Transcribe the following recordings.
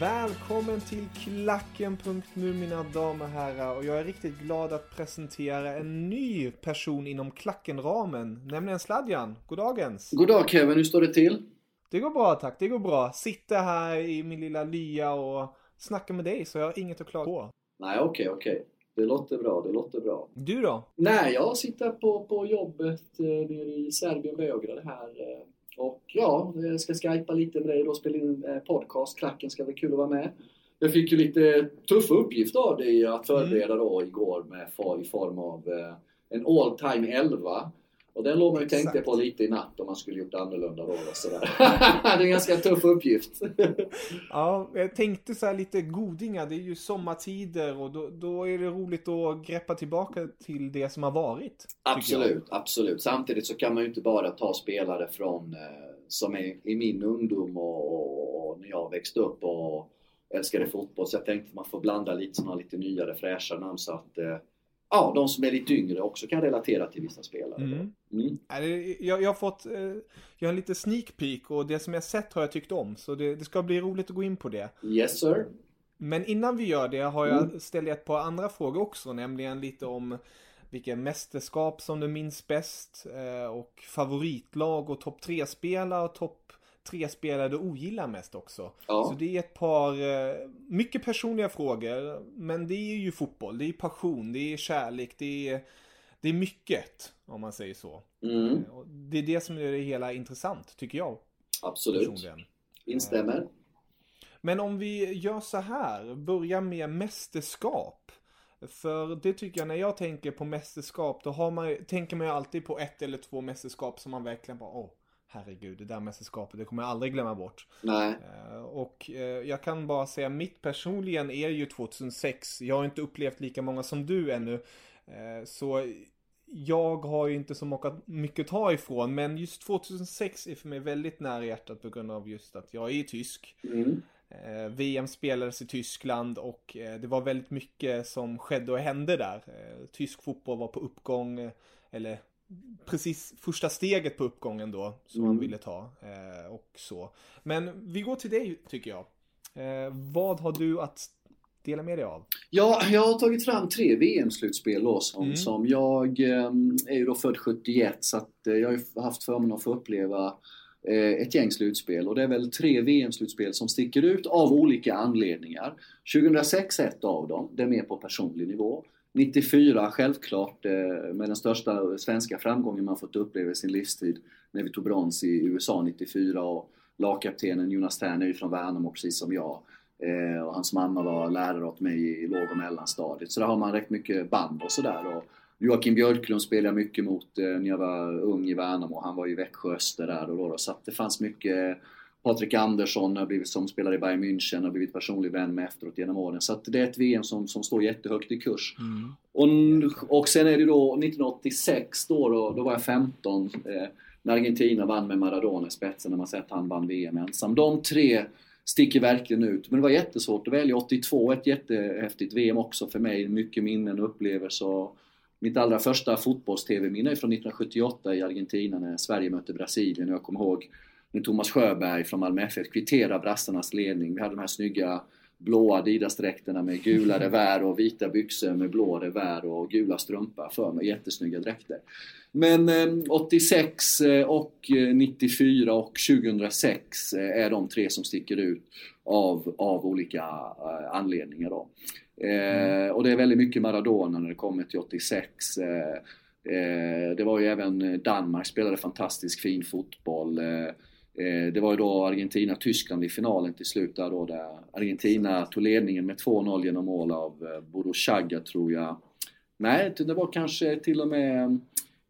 Välkommen till Klacken.nu mina damer och herrar och jag är riktigt glad att presentera en ny person inom Klacken-ramen, nämligen Sladjan. Goddagens! God dag Kevin, hur står det till? Det går bra tack, det går bra. Sitter här i min lilla lya och snackar med dig så jag har inget att klaga på. Nej, okej, okay, okej. Okay. Det låter bra, det låter bra. Du då? Nej, jag sitter på, på jobbet eh, nere i Serbien, Beograd här. Eh, och ja, jag ska skypa lite med dig och spela in en podcast. Klacken ska bli kul att vara med. Jag fick ju lite tuffa uppgifter av dig att förbereda då igår med, i form av eh, en all time 11 och den låg man ju tänka på lite i natt om man skulle gjort annorlunda då och sådär. det är en ganska tuff uppgift. ja, jag tänkte så lite godingar. Det är ju sommartider och då, då, är det roligt att greppa tillbaka till det som har varit. Absolut, absolut. Samtidigt så kan man ju inte bara ta spelare från eh, som är i min ungdom och, och, och när jag växte upp och älskade fotboll. Så jag tänkte att man får blanda lite sådana lite nyare fräscha namn så att eh, ja, de som är lite yngre också kan relatera till vissa spelare. Mm. Mm. Jag, jag har fått, eh, jag har en lite sneak peek och det som jag sett har jag tyckt om. Så det, det ska bli roligt att gå in på det. Yes sir. Men innan vi gör det har jag mm. ställt ett par andra frågor också, nämligen lite om vilka mästerskap som du minns bäst eh, och favoritlag och topp 3-spelare och topp tre spelare du ogillar mest också. Ja. Så det är ett par, eh, mycket personliga frågor. Men det är ju fotboll, det är passion, det är kärlek, det är, det är mycket. Om man säger så. Mm. Eh, det är det som gör det hela intressant, tycker jag. Absolut. Instämmer. Eh, men om vi gör så här, börjar med mästerskap. För det tycker jag när jag tänker på mästerskap, då har man, tänker man ju alltid på ett eller två mästerskap som man verkligen bara, åh, herregud, det där mästerskapet, det kommer jag aldrig glömma bort. Nej. Uh, och uh, jag kan bara säga, mitt personligen är ju 2006. Jag har inte upplevt lika många som du ännu. Uh, så jag har ju inte så mycket att ta ifrån, men just 2006 är för mig väldigt nära hjärtat på grund av just att jag är tysk. Mm. VM spelades i Tyskland och det var väldigt mycket som skedde och hände där. Tysk fotboll var på uppgång, eller precis första steget på uppgången då som mm. man ville ta. Eh, och så. Men vi går till dig tycker jag. Eh, vad har du att dela med dig av? Ja, jag har tagit fram tre VM-slutspel då som, mm. som jag eh, är ju då född 71 så att eh, jag har haft förmånen att få uppleva eh, ett gäng slutspel och det är väl tre VM-slutspel som sticker ut av olika anledningar. 2006 är ett av dem, det är mer på personlig nivå. 94 självklart eh, med den största svenska framgången man fått uppleva i sin livstid när vi tog brons i USA 94 och lagkaptenen Jonas Tern är ju från Värnamo precis som jag. Eh, och hans mamma var lärare åt mig i låg och mellanstadiet. Så där har man rätt mycket band och sådär. Joakim Björklund spelade jag mycket mot eh, när jag var ung i Värnamo. Han var ju Växjö Öster där och då, så att det fanns mycket Patrik Andersson har blivit, som spelar i Bayern München har blivit personlig vän med efteråt genom åren. Så det är ett VM som, som står jättehögt i kurs. Mm. Och, och sen är det då 1986 då, då, då var jag 15. Eh, när Argentina vann med Maradona i spetsen, när man sett att han vann VM ensam. De tre sticker verkligen ut. Men det var jättesvårt att välja 82, ett jättehäftigt VM också för mig. Mycket minnen och upplevelser. Mitt allra första fotbolls-TV-minne är från 1978 i Argentina när Sverige mötte Brasilien. Jag kommer ihåg när Thomas Sjöberg från Malmö FF kvitterade brassarnas ledning. Vi hade de här snygga blåa Adidas-dräkterna med gula revär och vita byxor med blå revär och gula strumpor för mig. Jättesnygga dräkter. Men eh, 86 och 94 och 2006 är de tre som sticker ut av, av olika eh, anledningar. Då. Eh, och det är väldigt mycket Maradona när det kommer till 86. Eh, eh, det var ju även Danmark spelade fantastiskt fin fotboll. Eh, det var ju då Argentina-Tyskland i finalen till slut där då där Argentina tog ledningen med 2-0 genom mål av eh, Bodo Chaga tror jag. Nej, det var kanske till och med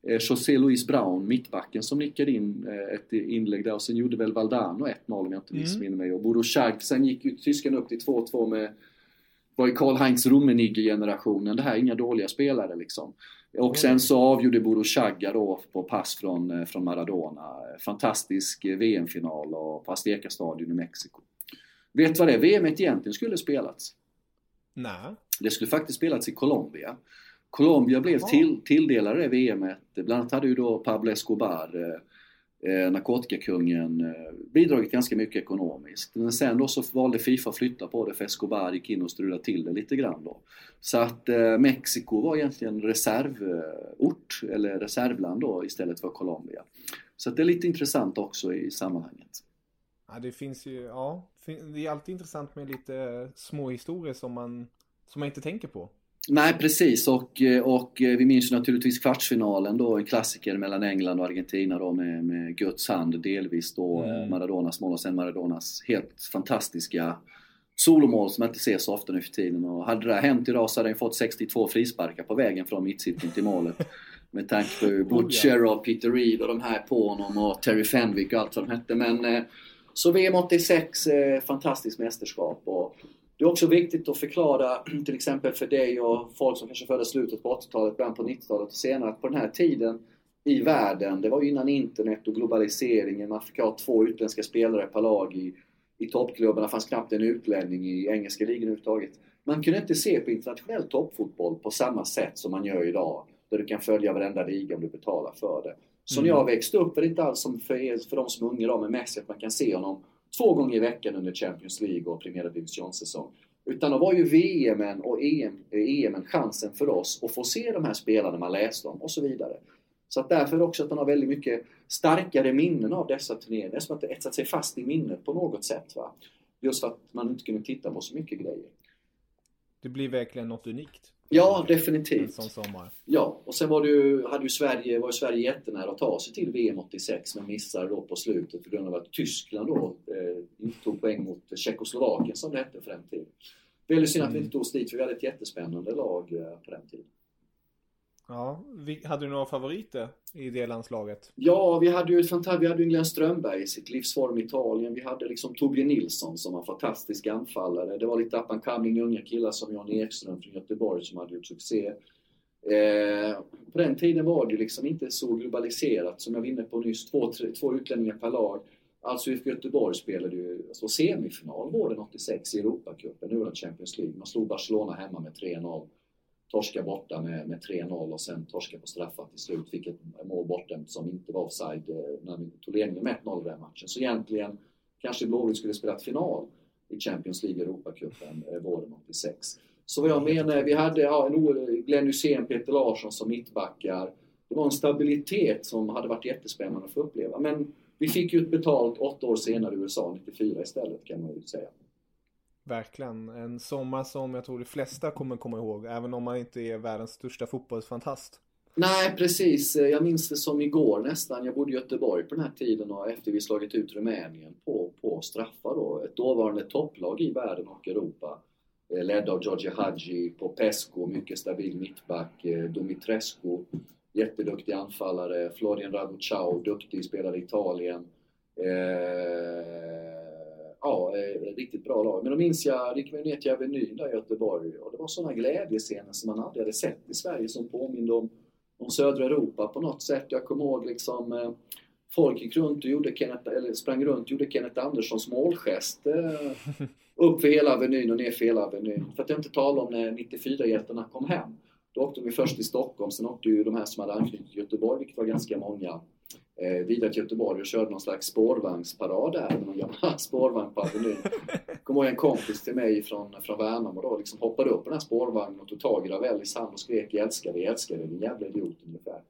eh, José Luis Brown, mittbacken, som nickade in ett inlägg där och sen gjorde väl Valdano 1-0 om jag inte mm. missminner mig. Och Bodo Chag, sen gick ju tyskarna upp till 2-2 med var ju Karl-Heinz Rummenigge-generationen. Det här är inga dåliga spelare liksom. Och sen så avgjorde Bodo Chagga då på pass från, eh, från Maradona. Fantastisk eh, VM-final på Azteca-stadion i Mexiko. Vet du vad det VMet egentligen skulle spelats? Nej. Det skulle faktiskt spelats i Colombia. Colombia blev till, tilldelade det VMet. Bland annat hade ju då Pablo Escobar eh, narkotikakungen eh, bidragit ganska mycket ekonomiskt. Men sen då så valde Fifa att flytta på det för Escobar gick in och strulade till det lite grann då. Så att eh, Mexiko var egentligen reservort, eller reservland då istället för Colombia. Så att det är lite intressant också i sammanhanget. Ja, det finns ju, ja, det är alltid intressant med lite eh, små historier som man, som man inte tänker på. Nej precis och, och vi minns ju naturligtvis kvartsfinalen då, en klassiker mellan England och Argentina då med, med Guds hand delvis då mm. Maradonas mål och sen Maradonas helt fantastiska solomål som inte ser så ofta nu för tiden. Och hade det här hänt idag så hade han fått 62 frisparkar på vägen från mittsittning till målet. Med tanke på Butcher och Peter Reed och de här på honom och Terry Fenwick och allt vad de hette. Men eh, så VM 86, eh, fantastiskt mästerskap. Och det är också viktigt att förklara till exempel för dig och folk som kanske föddes slutet på 80-talet, början på 90-talet och senare att på den här tiden i världen, det var innan internet och globaliseringen, man fick ha två utländska spelare per lag i, i toppklubbarna, fanns knappt en utlänning i engelska ligan överhuvudtaget. Man kunde inte se på internationell toppfotboll på samma sätt som man gör idag, där du kan följa varenda liga om du betalar för det. Så mm. när jag växte upp är det inte alls som för, er, för de som är unga idag med Messi, att man kan se honom två gånger i veckan under Champions League och Primera Division-säsong. Utan då var ju VM och EM, EM chansen för oss att få se de här spelarna man läste om och så vidare. Så att därför också att man har väldigt mycket starkare minnen av dessa turneringar. Det är som att det etsat sig fast i minnet på något sätt. Va? Just för att man inte kunde titta på så mycket grejer. Det blir verkligen något unikt. Ja, definitivt. Som sommar. Ja, och sen var det ju, hade ju Sverige, var ju Sverige jättenära att ta sig till VM 86 men missade då på slutet på grund av att Tyskland då eh, tog poäng mot Tjeckoslovakien som det hette för den tiden. Väldigt synd att vi inte tog oss dit för vi hade ett jättespännande lag eh, på den tiden. Ja, vi, hade du några favoriter i det landslaget? Ja, vi hade ju ett fantastiskt, vi hade ju Glenn Strömberg i sitt livsform i Italien. Vi hade liksom Torbjörn Nilsson som var en fantastisk anfallare. Det var lite up and coming unga killar som Jan Ekström från Göteborg som hade gjort succé. Eh, på den tiden var det liksom inte så globaliserat som jag var inne på nyss. Två, tre, två utlänningar per lag. Alltså IFK Göteborg spelade ju alltså semifinal våren 86 i Europacupen, nu Champions League. Man slog Barcelona hemma med 3-0 torska borta med, med 3-0 och sen torska på straffar till slut. Fick ett mål bortdömt som inte var offside eh, när vi tog ledningen med 1-0 i den matchen. Så egentligen kanske Blåvitt skulle spelat final i Champions League Europacupen eh, våren 86. Så vad jag menar, vi hade ja, en Glenn Hysén, Peter Larsson som mittbackar. Det var en stabilitet som hade varit jättespännande att få uppleva. Men vi fick ju ett betalt åtta år senare i USA, 94 istället kan man ju säga. Verkligen. En sommar som jag tror de flesta kommer komma ihåg, även om man inte är världens största fotbollsfantast. Nej, precis. Jag minns det som igår nästan. Jag bodde i Göteborg på den här tiden och efter vi slagit ut Rumänien på, på straffar då. Ett dåvarande topplag i världen och Europa. Eh, ledd av Georgi Hadji, Popescu, mycket stabil mittback, eh, Dumitrescu, jätteduktig anfallare, Florian Raducau, duktig spelare i Italien. Eh, Eh, riktigt bra lag. Men då minns jag, gick vi ner till Avenyn där i Göteborg och det var sådana glädjescener som man aldrig hade sett i Sverige som påminde om, om södra Europa på något sätt. Jag kommer ihåg liksom eh, folk gick runt och gjorde Kenneth, eller sprang runt och gjorde Kenneth Anderssons målgest. Eh, upp för hela Avenyn och ner för hela Avenyn. För att inte tala om när 94-hjältarna kom hem. Då åkte de först till Stockholm, sen åkte ju de här som hade anknytning till Göteborg, vilket var ganska många, eh, vidare till Göteborg och körde någon slags spårvagnsparad där någon gammal spårvagn på Avenyn. Kommer ihåg en kompis till mig från, från Värnamo då liksom hoppade upp på den här spårvagnen och tog tag i Ravellis hand och skrek jag älskar dig, jag älskar dig, din jävla idiot ungefär.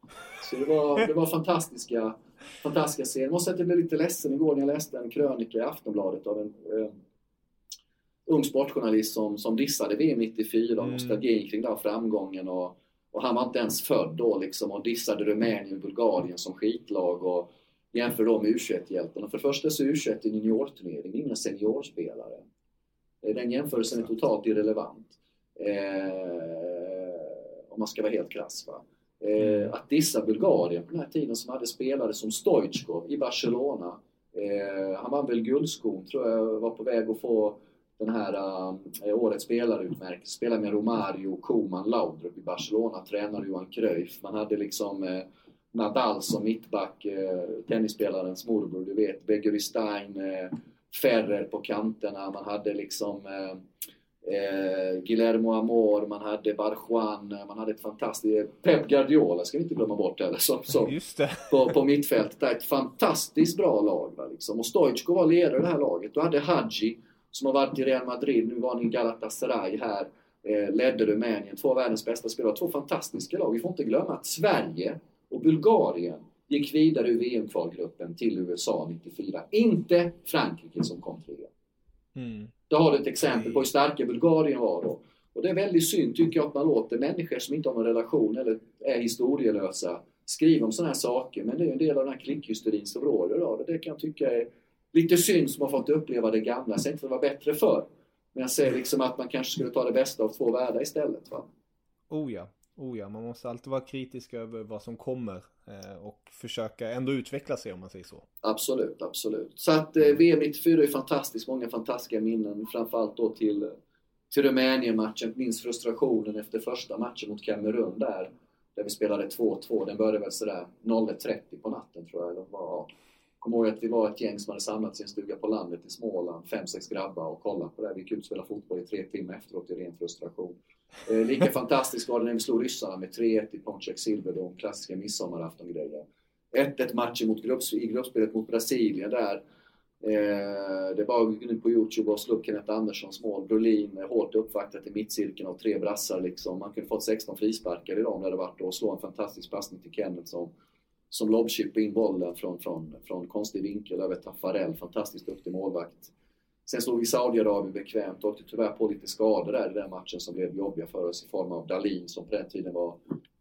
Så det var, det var fantastiska, fantastiska scener. Jag måste säga att jag blev lite ledsen igår när jag läste en krönika i Aftonbladet av en eh, ung sportjournalist som, som dissade VM 94 och mm. nostalgin kring den framgången och, och han var inte ens född då liksom och dissade Rumänien och Bulgarien som skitlag och jämför dem med U21-hjältarna. För det första så är U21 en juniorturnering, inga seniorspelare. Eh, den jämförelsen är totalt irrelevant. Eh, om man ska vara helt krass. Va? Eh, att dissa Bulgarien på den här tiden som hade spelare som Stoichkov i Barcelona. Eh, han vann väl guldskon tror jag, var på väg att få den här uh, årets spelarutmärkelse. Spelade med Romario, Koman, Laudrup i Barcelona, tränare Johan Cruyff. Man hade liksom uh, Nadal som mittback, uh, tennisspelarens morbror, du vet, Beguristain, uh, Ferrer på kanterna. Man hade liksom Eh, Guillermo Amor, man hade Barjuan, man hade ett fantastiskt... Pep Guardiola ska vi inte glömma bort heller som, som På, på mittfältet. Ett fantastiskt bra lag. Va, liksom. Och Stoichkov var ledare i det här laget. Du hade Hadji som har varit i Real Madrid, nu var han i Galatasaray här, eh, ledde Rumänien, två av världens bästa spelare, två fantastiska lag. Vi får inte glömma att Sverige och Bulgarien gick vidare ur VM-kvalgruppen till USA 94. Inte Frankrike som kom trea. Mm. Då har du ett exempel på hur starka Bulgarien var då. Och det är väldigt synd tycker jag att man låter människor som inte har någon relation eller är historielösa skriva om sådana här saker. Men det är en del av den här klickhysterin som råder idag. Det kan jag tycka är lite synd som har fått uppleva det gamla. Jag säger inte att det var bättre förr. Men jag säger liksom att man kanske skulle ta det bästa av två världar istället. Va? Oh ja, oh ja, man måste alltid vara kritisk över vad som kommer eh, och försöka ändå utveckla sig om man säger så. Absolut, absolut. Så att eh, VM 94 är fantastiskt, många fantastiska minnen. Framförallt då till, till Rumänien-matchen. Minns frustrationen efter första matchen mot Kamerun där. Där vi spelade 2-2. Den började väl sådär 01.30 på natten tror jag. Eller var, kommer ihåg att vi var ett gäng som hade samlats i en stuga på landet i Småland, fem, sex grabbar och kollade på det. Vi gick ut och spelade fotboll i tre timmar efteråt i ren frustration. Eh, lika fantastiskt var det när vi slog ryssarna med 3-1 i Pontiac Silverdome, klassiska midsommaraftongrejer. 1-1 matcher mot grupps, i gruppspelet mot Brasilien där. Eh, det var nu på Youtube och slå upp Kenneth Anderssons mål. Brolin eh, hårt uppvaktat i mittcirkeln av tre brassar liksom. Man kunde fått 16 frisparkar i dem när det varit och slå en fantastisk passning till Kenneth som som lobbchippade in bollen från, från, från konstig vinkel över Taffarel, fantastiskt duktig målvakt. Sen slog vi Saudiarabien bekvämt och åkte tyvärr på lite skador där i den matchen som blev jobbiga för oss i form av Dalin som på den tiden var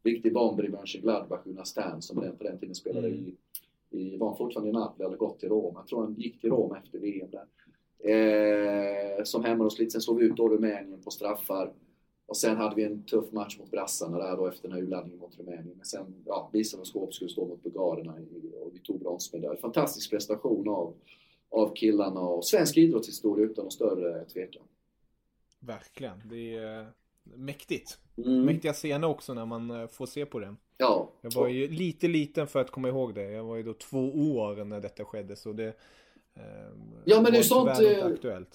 riktig bomber i Mönchengladbach, Gunnar Stern som på den tiden spelade i, i var fortfarande i Napoli, eller gått till Rom. Jag tror han gick till Rom efter VM där. Eh, som hämmade oss lite. Sen slog vi ut då Rumänien på straffar. Och sen hade vi en tuff match mot brassarna där då efter den här urladdningen mot Rumänien. Men sen ja, visade och skåp skulle stå mot bulgarerna och vi tog bronsmedalj. Fantastisk prestation av, av killarna och svensk idrottshistoria utan någon större tvekan. Verkligen. Det är mäktigt. Mm. Mäktiga scener också när man eh, får se på den. Ja. Jag var ju lite liten för att komma ihåg det. Jag var ju då två år när detta skedde så det eh, Ja men det är sånt, eh,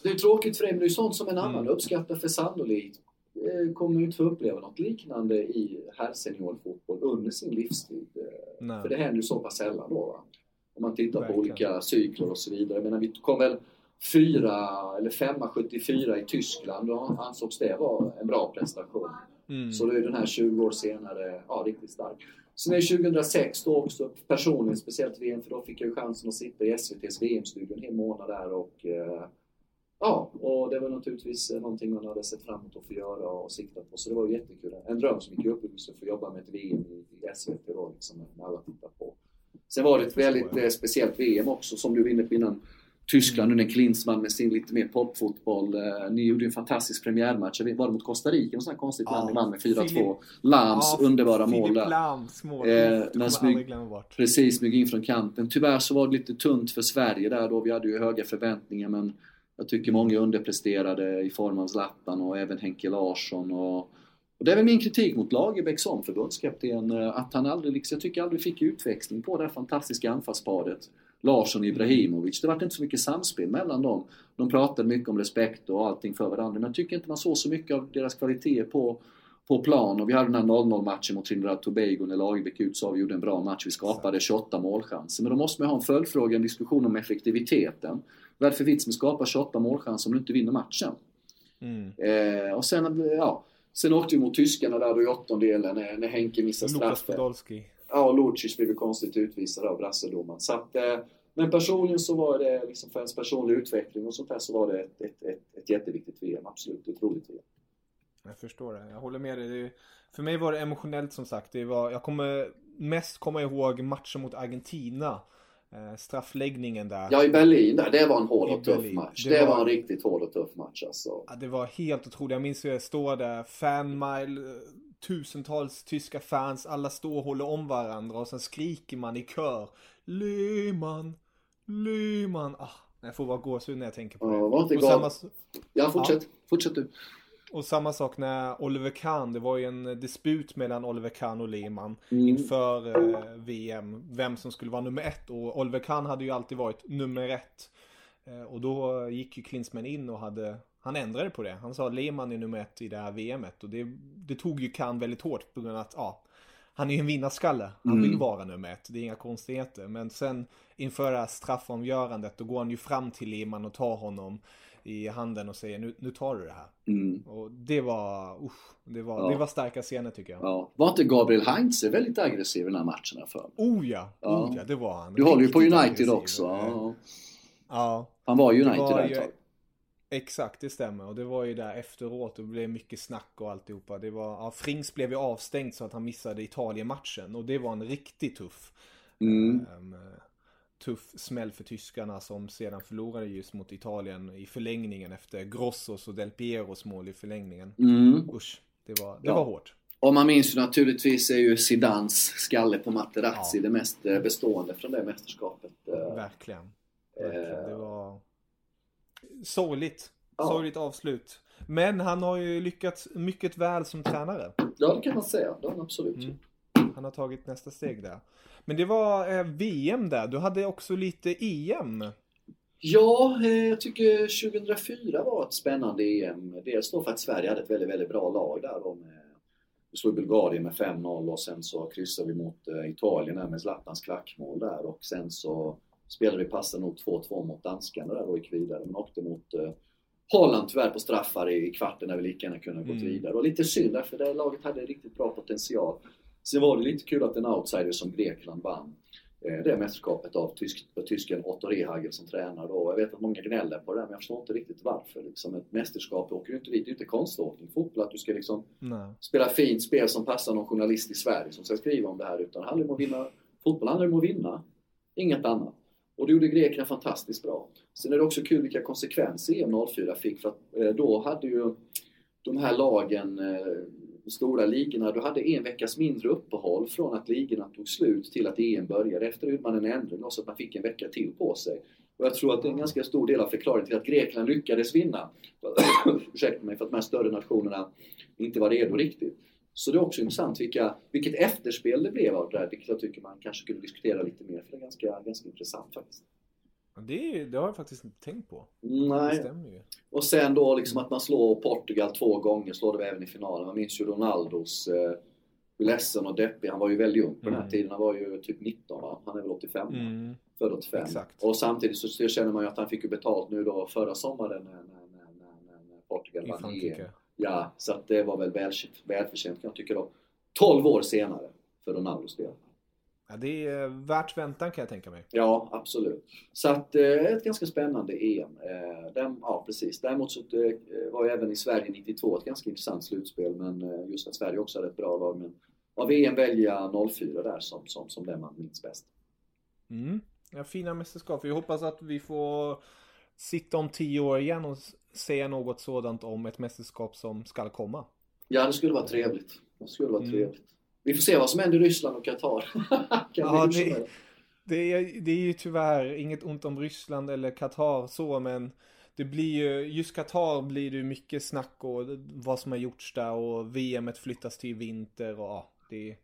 det är tråkigt för dig men det är sånt som en annan mm. uppskattar för sannolikt Eh, kommer ju inte få uppleva något liknande i herrseniorfotboll under sin livstid. Eh, Nej. För det händer ju så pass sällan då. Va? Om man tittar Verkligen. på olika cykler och så vidare. Jag menar, vi kom väl fyra eller femma 74 i Tyskland och ansågs det vara en bra prestation. Mm. Så då är den här 20 år senare ja, riktigt stark. Sen är det 2006 då också personligen, speciellt VM, för då fick jag ju chansen att sitta i SVTs VM-studio en hel månad där och eh, Ja, och det var naturligtvis någonting man hade sett fram emot att få göra och siktat på. Så det var jättekul. En dröm som gick i uppfyllelse att få jobba med ett VM i, i SVT då, liksom, när alla tittar på. Sen var det ett väldigt eh, speciellt VM också, som du var inne på innan. Tyskland nu när Klinsmann med sin lite mer popfotboll. Eh, ni gjorde en fantastisk premiärmatch. Var det mot Costa Rica? Något sånt konstigt land ni vann med 4-2. Lams ja, underbara mål där. Lams mål. Eh, när smyg, precis, smyg in från kanten. Tyvärr så var det lite tunt för Sverige där då. Vi hade ju höga förväntningar men jag tycker många underpresterade i form av Zlatan och även Henke Larsson och Och det är väl min kritik mot Lagerbäck som förbundskapten, eh, att han aldrig, liksom, jag tycker aldrig fick utväxling på det här fantastiska anfallsparet. Larsson och Ibrahimovic. Det var inte så mycket samspel mellan dem. De pratade mycket om respekt och allting för varandra, men jag tycker inte man såg så mycket av deras kvaliteter på, på plan. Och vi hade den här 0-0 matchen mot Trinidad Tobago när Lagerbäck utsade och gjorde en bra match. Vi skapade 28 målchanser. Men då måste man ha en följdfråga, en diskussion om effektiviteten. Vad är det för vits med att skapa 28 målchanser om du inte vinner matchen? Mm. Eh, och sen, ja, sen åkte vi mot tyskarna där då i åttondelen när, när Henke missade straffen. Ja, Lucic blev konstigt utvisad av brassedomaren. Så att, eh, men personligen så var det, liksom för ens personlig utveckling och sånt där, så var det ett, ett, ett, ett jätteviktigt VM. Absolut, ett roligt VM. Jag förstår det. Jag håller med dig. Det, för mig var det emotionellt som sagt. Det var, jag kommer mest komma ihåg matchen mot Argentina. Eh, straffläggningen där. Ja, i Berlin där, det var en hård och tuff match. Det Det, var- var... en riktigt hård och tuff match alltså. Ja, det var helt otroligt. Jag minns hur jag står där, fanmile, eh, tusentals tyska fans, alla står och håller om varandra och sen skriker man i kör. Lehmann, Lehmann. Ah, jag får bara gåshud när jag tänker på det. Ja, var inte och, samma, Ja, fortsätt. Fortsätt du. Och samma sak när Oliver Kahn, det var ju en disput mellan Oliver Kahn och Lehmann Mm. inför eh, VM, vem som skulle vara nummer ett. Och Oliver Kahn hade ju alltid varit nummer ett. Eh, och då gick ju Klinsmann in och hade, han ändrade på det. Han sa Lehmann är nummer ett i det här VMet. Och det, det tog ju Kahn väldigt hårt på grund av att, ja, han är ju en vinnarskalle. Han vill vara nummer ett, det är inga konstigheter. Men sen inför det här straffavgörandet, då går han ju fram till Lehmann och tar honom i handen och säger nu, nu tar du det här. Mm. Och det var, usch, det var, Ja. det var starka scener tycker jag. Ja. Var inte Gabriel Heinze väldigt aggressiv i den här matchen för? Oh ja, Ja. oh ja, det var han. Du håller ju på United aggressiv. också. Ja. Ja, Han var United var där ett tag. exakt, det stämmer. Och det var ju där efteråt, och det blev mycket snack och alltihopa. Det var, ja, Frings blev ju avstängd så att han missade Italien-matchen. Och det var en riktigt tuff, Mm. Tuff smäll för tyskarna som sedan förlorade just mot Italien i förlängningen efter Grossos och Del Pieros mål i förlängningen. Mm. Usch, det var, det Ja. var hårt. Och man minns ju naturligtvis är ju Zidans skalle på Materazzi Ja. det mest eh, bestående från det mästerskapet. Eh, Verkligen. Verkligen. Det var sorgligt. Ja. Sorgligt avslut. Men han har ju lyckats mycket väl som tränare. Ja, det kan man säga. Det har han absolut Mm. Han har tagit nästa steg där. Men det var eh, VM där. Du hade också lite EM. Ja, eh, jag tycker 2004 var ett spännande EM. Dels då för att Sverige hade ett väldigt, väldigt bra lag där då med vi slog Bulgarien med 5-0 och sen så kryssade vi mot eh, Italien där med Zlatans klackmål där och sen så spelade vi passande nog 2-2 mot danskarna där och gick vidare men åkte mot eh, Holland tyvärr på straffar i kvarten när vi lika gärna kunde gått Mm. vidare. Och lite synd därför det laget hade riktigt bra potential. Sen var det lite kul att en outsider som Grekland vann eh, det mästerskapet av tysk, tysken Otto Rehagel som tränare då. Jag vet att många gnäller på det men jag förstår inte riktigt varför. Liksom ett mästerskap åker du inte dit, det är inte konståkning. Fotboll, att du ska liksom Nej. spela fint spel som passar någon journalist i Sverige som ska skriva om det här. Utan det handlar om att vinna. Fotboll handlar om att vinna. Inget annat. Och det gjorde grekerna fantastiskt bra. Sen är det också kul vilka konsekvenser EM 04 fick för att eh, då hade ju de här lagen, eh, stora ligorna, du hade en veckas mindre uppehåll från att ligorna tog slut till att EM började. Efter gjorde man en ändring så att man fick en vecka till på sig. Och jag tror att det är en ganska stor del av förklaringen till att Grekland lyckades vinna. Ursäkta mig, för att de här större nationerna inte var redo riktigt. Så det är också intressant vilka, vilket efterspel det blev av det där, vilket jag tycker man kanske kunde diskutera lite mer, för det är ganska, ganska intressant faktiskt. Det, det har jag faktiskt inte tänkt på. Det Nej. stämmer ju. Och sen då liksom att man slår Portugal två gånger, slår det även i finalen. Man minns ju Ronaldos, eh, hur ledsen och deppig, han var ju väldigt ung på den här Mm. tiden. Han var ju typ 19 va? Han är väl 85 va? Mm. Född 85. Exakt. Och samtidigt så känner man ju att han fick ju betalt nu då förra sommaren när, när, när, när, Portugal vann EM. Ja, så att det var väl väl, välförtjänt kan jag tycka då. 12 år senare för Ronaldos del. Ja, det är värt väntan kan jag tänka mig. Ja, absolut. Så att eh, ett ganska spännande EM. Eh, den, ja, precis. Däremot så eh, var ju även i Sverige 92 ett ganska intressant slutspel, men eh, just att Sverige också hade ett bra lag. Men av EM väljer jag 04 där som, som, som den man minns bäst. Mm. Ja, fina mästerskap. Vi hoppas att vi får sitta om tio år igen och säga något sådant om ett mästerskap som skall komma. Ja, det skulle vara trevligt. Det skulle vara Mm. trevligt. Vi får se vad som händer i Ryssland och Qatar. Ja, det- Det är, det är ju tyvärr inget ont om Ryssland eller Qatar så, men det blir ju, just Qatar blir det mycket snack och vad som har gjorts där och VM flyttas till vinter och ja, det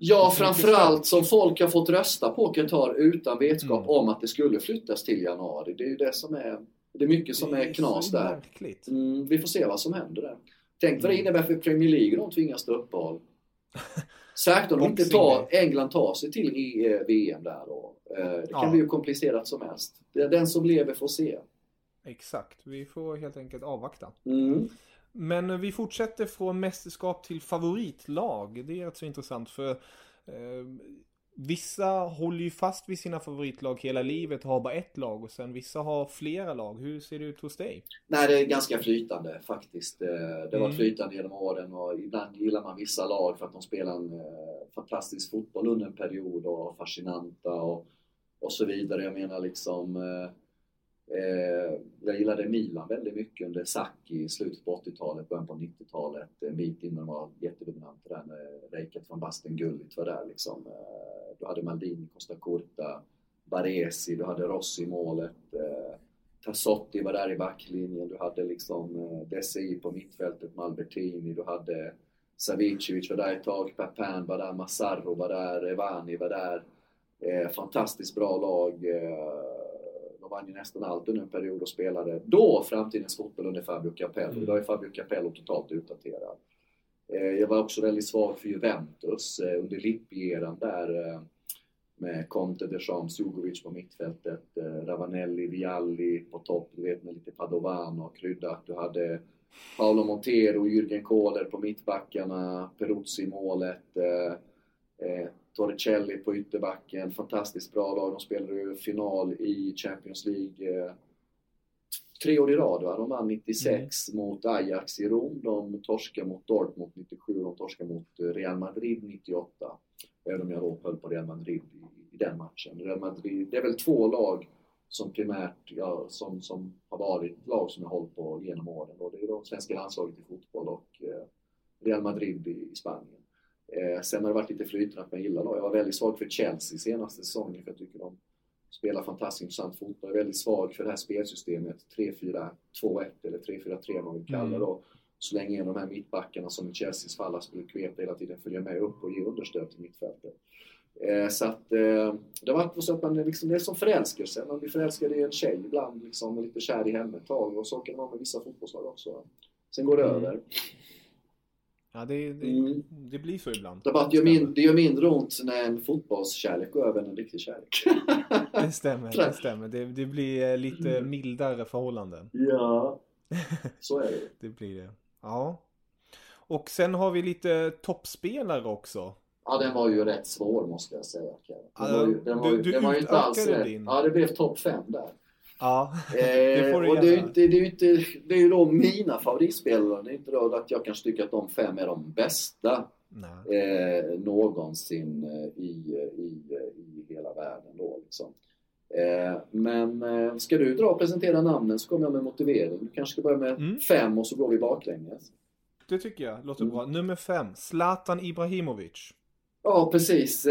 Ja, framförallt som folk har fått rösta på Qatar utan vetskap mm. om att det skulle flyttas till januari. Det är ju det som är, det är mycket som det är, är knas där. Mm, vi får se vad som händer där. Tänk vad det mm. innebär för Premier League om de tvingas ta uppehåll. Särskilt om inte tar, England tar sig till e VM där då. Eh, det kan ja. bli ju komplicerat som helst. Den som lever får se. Exakt, vi får helt enkelt avvakta. Mm. Men vi fortsätter från mästerskap till favoritlag. Det är rätt så intressant för eh, vissa håller ju fast vid sina favoritlag hela livet och har bara ett lag och sen vissa har flera lag. Hur ser det ut hos dig? Nej, det är ganska flytande faktiskt. Eh, det har varit mm. flytande genom åren och ibland gillar man vissa lag för att de spelar en eh, fantastisk fotboll under en period och fascinanta och, och så vidare. Jag menar liksom eh, jag gillade Milan väldigt mycket under Sacchi i slutet på 80-talet, början på 90-talet. En bit innan de var jättedominanta där när Reiket van Basten Gullit var där liksom. Eh, du hade Maldini, Costa Curta, Baresi, du hade Rossi i målet. Eh, Tassotti var där i backlinjen, du hade liksom eh, Desi på mittfältet, Malbertini, du hade Savicevic var där ett tag, Papin var där, Massaro var där, Evani var där. Eh, fantastiskt bra lag. Eh, de vann ju nästan allt under en period och spelade då framtidens fotboll under Fabio Capello. Mm. Idag är Fabio Capello totalt utdaterad. Eh, jag var också väldigt svag för Juventus eh, under Lippi-eran där eh, med Conte, Deschamps, Jugovic på mittfältet, Ravanelli, Vialli på topp, du vet med lite Padovano kryddat. Du hade Paolo Montero, Jürgen Kohler på mittbackarna, Peruzzi i målet. Torricelli på ytterbacken, fantastiskt bra lag. De spelade ju final i Champions League eh, tre år i rad. Va? De vann 96 mm. mot Ajax i Rom, de torskade mot Dortmund 97 och de torskade mot eh, Real Madrid 98. Även om jag då höll på Real Madrid i, i den matchen. Real Madrid, det är väl två lag som primärt, ja, som, som har varit lag som jag hållit på genom åren. Då. Det är då svenska landslaget i fotboll och eh, Real Madrid i, i Spanien. Eh, sen har det varit lite flytande att man gillar lag. Jag var väldigt svag för Chelsea senaste säsongen för jag tycker de spelar fantastiskt intressant fotboll. Jag är väldigt svag för det här spelsystemet 3-4-2-1 eller 3-4-3 man vill kalla mm. det då. Så länge de här mittbackarna som i Chelseas fall Aspelekueta hela tiden följer med upp och ger understöd till mittfältet. Eh, så att eh, det har varit så att man liksom, det är som förälskelse. Man blir förälskad i en tjej ibland liksom, och lite kär i henne ett tag och så kan det vara med vissa fotbollslag också. Sen går det mm. över. Ja, det, det, mm. det blir så ibland. Det, bara det, gör min, det gör mindre ont när en fotbollskärlek går över än en riktig kärlek. det stämmer, det stämmer. Det, det blir eh, lite mm. mildare förhållanden. Ja, så är det. det blir det. Ja. Och sen har vi lite toppspelare också. Ja, den var ju rätt svår måste jag säga. Den var ju, den var ju, du, den var ju inte alls rätt. Din... Ja, det blev topp 5 där. Ja, det får du eh, och det är, inte, det, är inte, det är ju då mina favoritspelare. Det är inte då att jag kanske tycker att de fem är de bästa eh, någonsin eh, i, i, i hela världen. Då, liksom. eh, men eh, ska du dra och presentera namnen så kommer jag med motivering. Du kanske ska börja med mm. fem och så går vi baklänges. Det tycker jag låter mm. bra. Nummer fem, Zlatan Ibrahimovic. Ja, precis.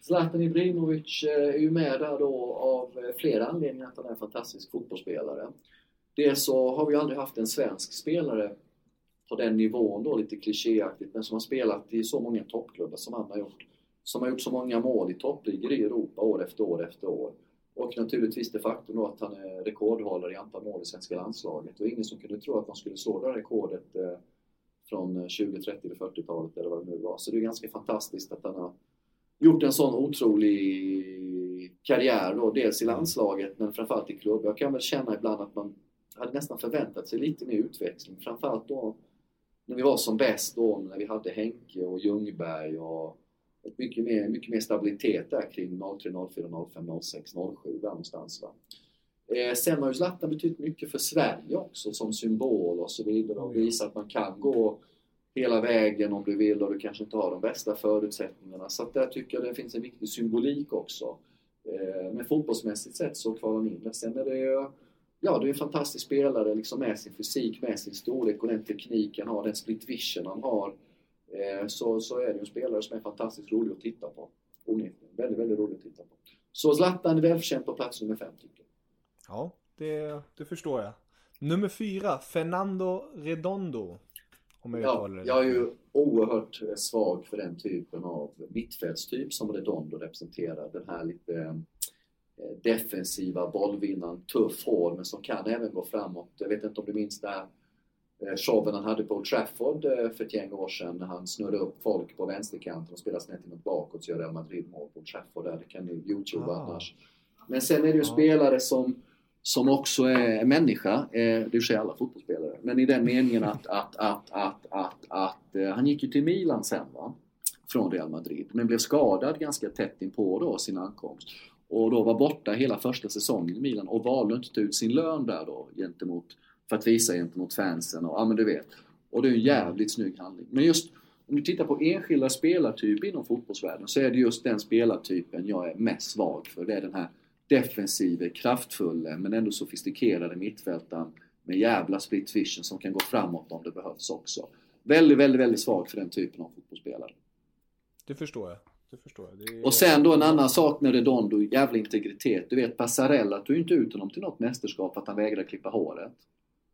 Zlatan Ibrahimovic eh, är ju med där då av eh, flera anledningar att han är en fantastisk fotbollsspelare. Dels så har vi aldrig haft en svensk spelare på den nivån då, lite klichéaktigt, men som har spelat i så många toppklubbar som han har gjort. Som har gjort så många mål i toppligor i Europa år efter år efter år. Och naturligtvis det faktum då att han är rekordhållare i antal mål i svenska landslaget. Och ingen som kunde tro att han skulle slå det rekordet eh, från 20, 30 eller 40-talet eller vad det nu var. Så det är ganska fantastiskt att han har gjort en sån otrolig karriär då, dels i landslaget men framförallt i klubb. Jag kan väl känna ibland att man hade nästan förväntat sig lite mer utväxling. Framförallt då när vi var som bäst då, när vi hade Henke och Ljungberg och mycket mer, mycket mer stabilitet där kring 03, 04, 05, 06, 07 där någonstans. Va? Eh, sen har ju Zlatan betytt mycket för Sverige också som symbol och så vidare och visat att man kan gå hela vägen om du vill och du kanske inte har de bästa förutsättningarna. Så att där tycker jag det finns en viktig symbolik också. Eh, men fotbollsmässigt sett så kvalar han in det. Sen är det ju Ja, det är en fantastisk spelare liksom med sin fysik, med sin storlek och den teknik han har, den split vision han har. Eh, så, så är det ju en spelare som är fantastiskt rolig att titta på. Onekligen. Väldigt, väldigt rolig att titta på. Så Zlatan är välförtjänt på plats nummer fem tycker jag. Ja, det, det förstår jag. Nummer fyra, Fernando Redondo. Om jag Ja, det jag är ju oerhört eh, svag för den typen av mittfältstyp som Redondo representerar. Den här lite eh, defensiva bollvinnaren, tuff hård men som kan även gå framåt. Jag vet inte om du minns det här eh, showen han hade på Old Trafford för ett gäng år sedan när han snurrade upp folk på vänsterkanten och spelade snett inåt bakåt så gör Real Madrid mål på Old Trafford där. Det kan ni youtuba Ah. annars. Men sen är det ju Ja. spelare som som också är människa, eh, det är i och för sig alla fotbollsspelare, men i den meningen att, att, att, att, att, att eh, han gick ju till Milan sen va, från Real Madrid, men blev skadad ganska tätt inpå då sin ankomst. Och då var borta hela första säsongen i Milan och valde inte ta ut sin lön där då gentemot, för att visa gentemot fansen och ja men du vet. Och det är ju en jävligt snygg handling. Men just om du tittar på enskilda spelartyper inom fotbollsvärlden så är det just den spelartypen jag är mest svag för. Det är den här defensive, kraftfulla men ändå sofistikerade mittfältaren med jävla split vision som kan gå framåt om det behövs också. Väldigt, väldigt, väldigt svag för den typen av fotbollsspelare. Det förstår jag. Det förstår jag. Det. Och sen då en annan sak med Redondo, jävla integritet. Du vet Passarella tog ju inte ut honom till något mästerskap för att han vägrade klippa håret.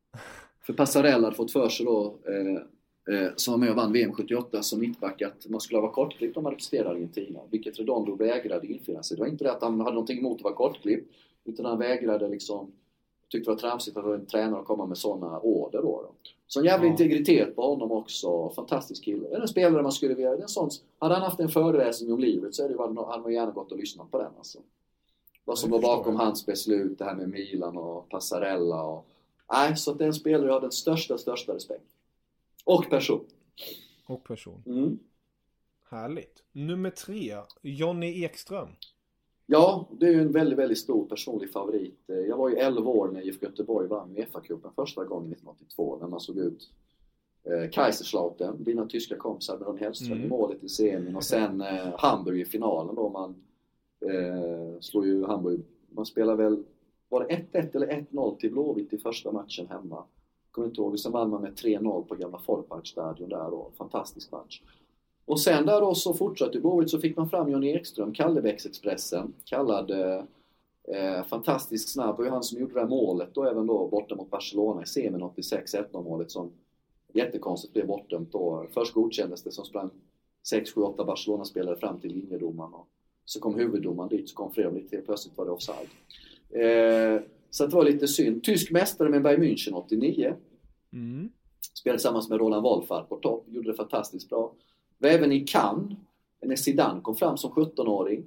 För Passarella hade fått för sig då, eh, som var med och vann VM 78 som mittback, att man skulle vara kortklippt om man representerade Argentina. Vilket Redondo vägrade infinna sig. Det var inte det att han hade någonting emot att vara kortklippt. Utan han vägrade liksom, tyckte det var tramsigt att en tränare att komma med sådana order då. då. Så en jävla Ja. integritet på honom också. Fantastisk kille. Det är en spelare man skulle vilja... Det är en sån, hade han haft en föreläsning om livet så är det, hade man gärna gått och lyssnat på den alltså. Vad som Det var bakom hans beslut, det här med Milan och Passarella och... Nej, så att det är en spelare jag har den största, största respekt. Och person. Och person. Mm. Härligt. Nummer tre, Jonny Ekström. Ja, det är ju en väldigt, väldigt stor personlig favorit. Jag var ju 11 år när IFK Göteborg vann Uefa-cupen första gången 1982 när man såg ut eh, Kaiserslautern, dina tyska kompisar med Ron Hellström Mm. i målet i semin och sen eh, Hamburg i finalen då man eh, slår ju Hamburg, man spelar väl, var det 1-1 eller 1-0 till Blåvitt i första matchen hemma? Kommer inte ihåg, sen vann man med 3-0 på gamla Folkparkstadion där då, fantastisk match. Och sen där då så fortsatte Blåvitt så fick man fram Johnny Ekström, Kallebäcksexpressen, kallad eh, fantastiskt snabb. Och det var han som gjorde det här målet då även då borta mot Barcelona i semin 86, 1-0 målet som jättekonstigt blev bortdömt då. Först godkändes det som sprang 6, 7, 8 Barcelona-spelare fram till linjedomaren. Och så kom huvuddomaren dit, så kom Fredrik till plötsligt var det offside. Eh, så det var lite synd. Tysk mästare med Bayern München 89. Mm. Spelade tillsammans med Roland Wolfart på topp, gjorde det fantastiskt bra. Var även i Cannes, när Zidane kom fram som 17-åring.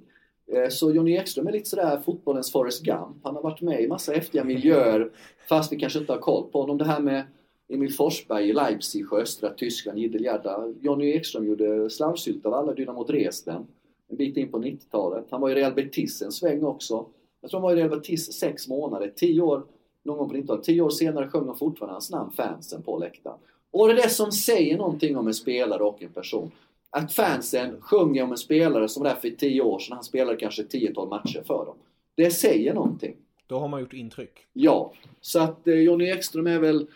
Eh, Så Johnny Ekström är lite sådär fotbollens Forrest Gump. Han har varit med i massa häftiga miljöer, fast vi kanske inte har koll på honom. Det här med Emil Forsberg i Leipzig och östra Tyskland, Jiddelgärda. Johnny Ekström gjorde slarvsylt av alla Dynamo Dresden en bit in på 90-talet. Han var i Real Betis en sväng också. Jag tror han var i Real Betis sex månader, tio år, någon gång på 90-talet. Tio år senare sjöng de fortfarande hans namn, fansen, på läktaren. Och det är det som säger någonting om en spelare och en person. Att fansen sjunger om en spelare som var där för tio år sedan, han spelade kanske 10-12 matcher för dem. Det säger någonting. Då har man gjort intryck. Ja, så att eh, Johnny Ekström är väl...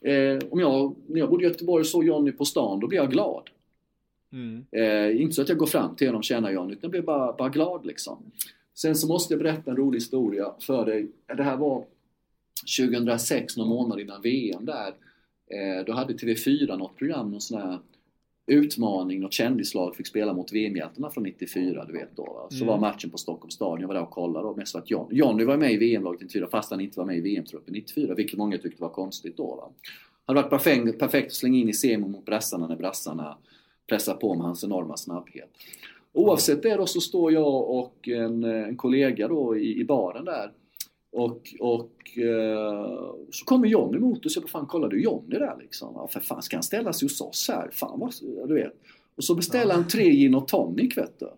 Eh, om jag, när jag bodde i Göteborg och såg Johnny på stan, då blev jag glad. Mm. Eh, inte så att jag går fram till honom och känner Johnny, utan jag blev bara, bara glad liksom. Sen så måste jag berätta en rolig historia för dig. Det här var 2006, någon månad innan VM där. Eh, då hade TV4 något program, någon sån här utmaning, något kändislag fick spela mot VM-hjältarna från 94, du vet då. Va? Så Mm. var matchen på Stockholms stadion, jag var där och kollade och mest för att John, Johnny var med i VM-laget 94 fast han inte var med i VM-truppen 94, vilket många tyckte var konstigt då. Va? Hade varit perfekt, perfekt att slänga in i semin mot brassarna när brassarna pressar på med hans enorma snabbhet. Oavsett det då så står jag och en, en kollega då i, i baren där och, och eh, så kommer John emot och så jag fan kollar du Johnny där liksom? Ja, för fan ska han ställa sig hos oss här? Fan vad, ja, du vet. Och så beställer han tre gin och tonic vet du.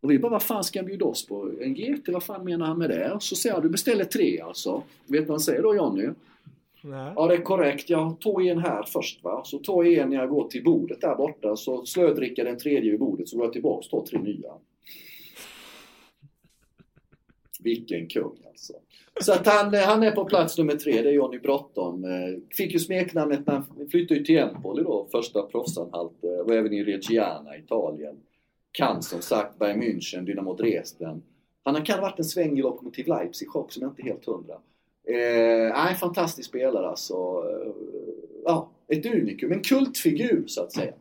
Och vi bara, vad fan ska han bjuda oss på? En GT, vad fan menar han med det? Och så säger jag, du beställer tre alltså. Vet du vad han säger då Johnny? Nej. Ja det är korrekt, jag tog en här först va. Så tog jag en när jag går till bordet där borta. Så slödrickar den tredje vid bordet så går jag tillbaks och tar tre nya. Vilken kung alltså. Så att han, han är på plats nummer tre, det är Johnny Bråttom. Fick ju smeknamnet när han flyttade till Empoli då, första proffsanhalt. Eh, och även i Reggiana, Italien. Kan som sagt Bayern München, Dynamo Dresden. Han kan ha varit en sväng i Lokomotiv Leipzig också, men inte helt hundra. Eh, nej, fantastisk spelare alltså. Eh, ja, ett unikum, en kultfigur så att säga.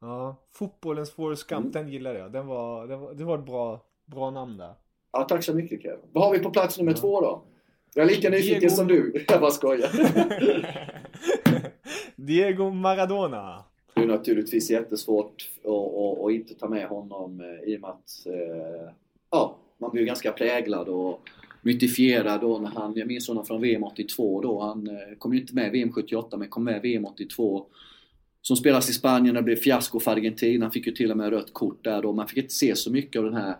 Ja, fotbollens Forrest Gump, mm. den gillade jag. Den var, det, var, det var ett bra, bra namn där. Ja, tack så mycket Kevin. Vad har vi på plats nummer ja. två då? Jag är lika nyfiken Diego... som du. Jag bara skojar. Diego Maradona. Det är naturligtvis jättesvårt att inte ta med honom eh, i och med att eh, ja, man blir ganska präglad och mytifierad då när han, jag minns honom från VM 82 då, han eh, kom ju inte med VM 78 men kom med VM 82 som spelas i Spanien, det blev fiasko för Argentina, han fick ju till och med rött kort där då, man fick inte se så mycket av den här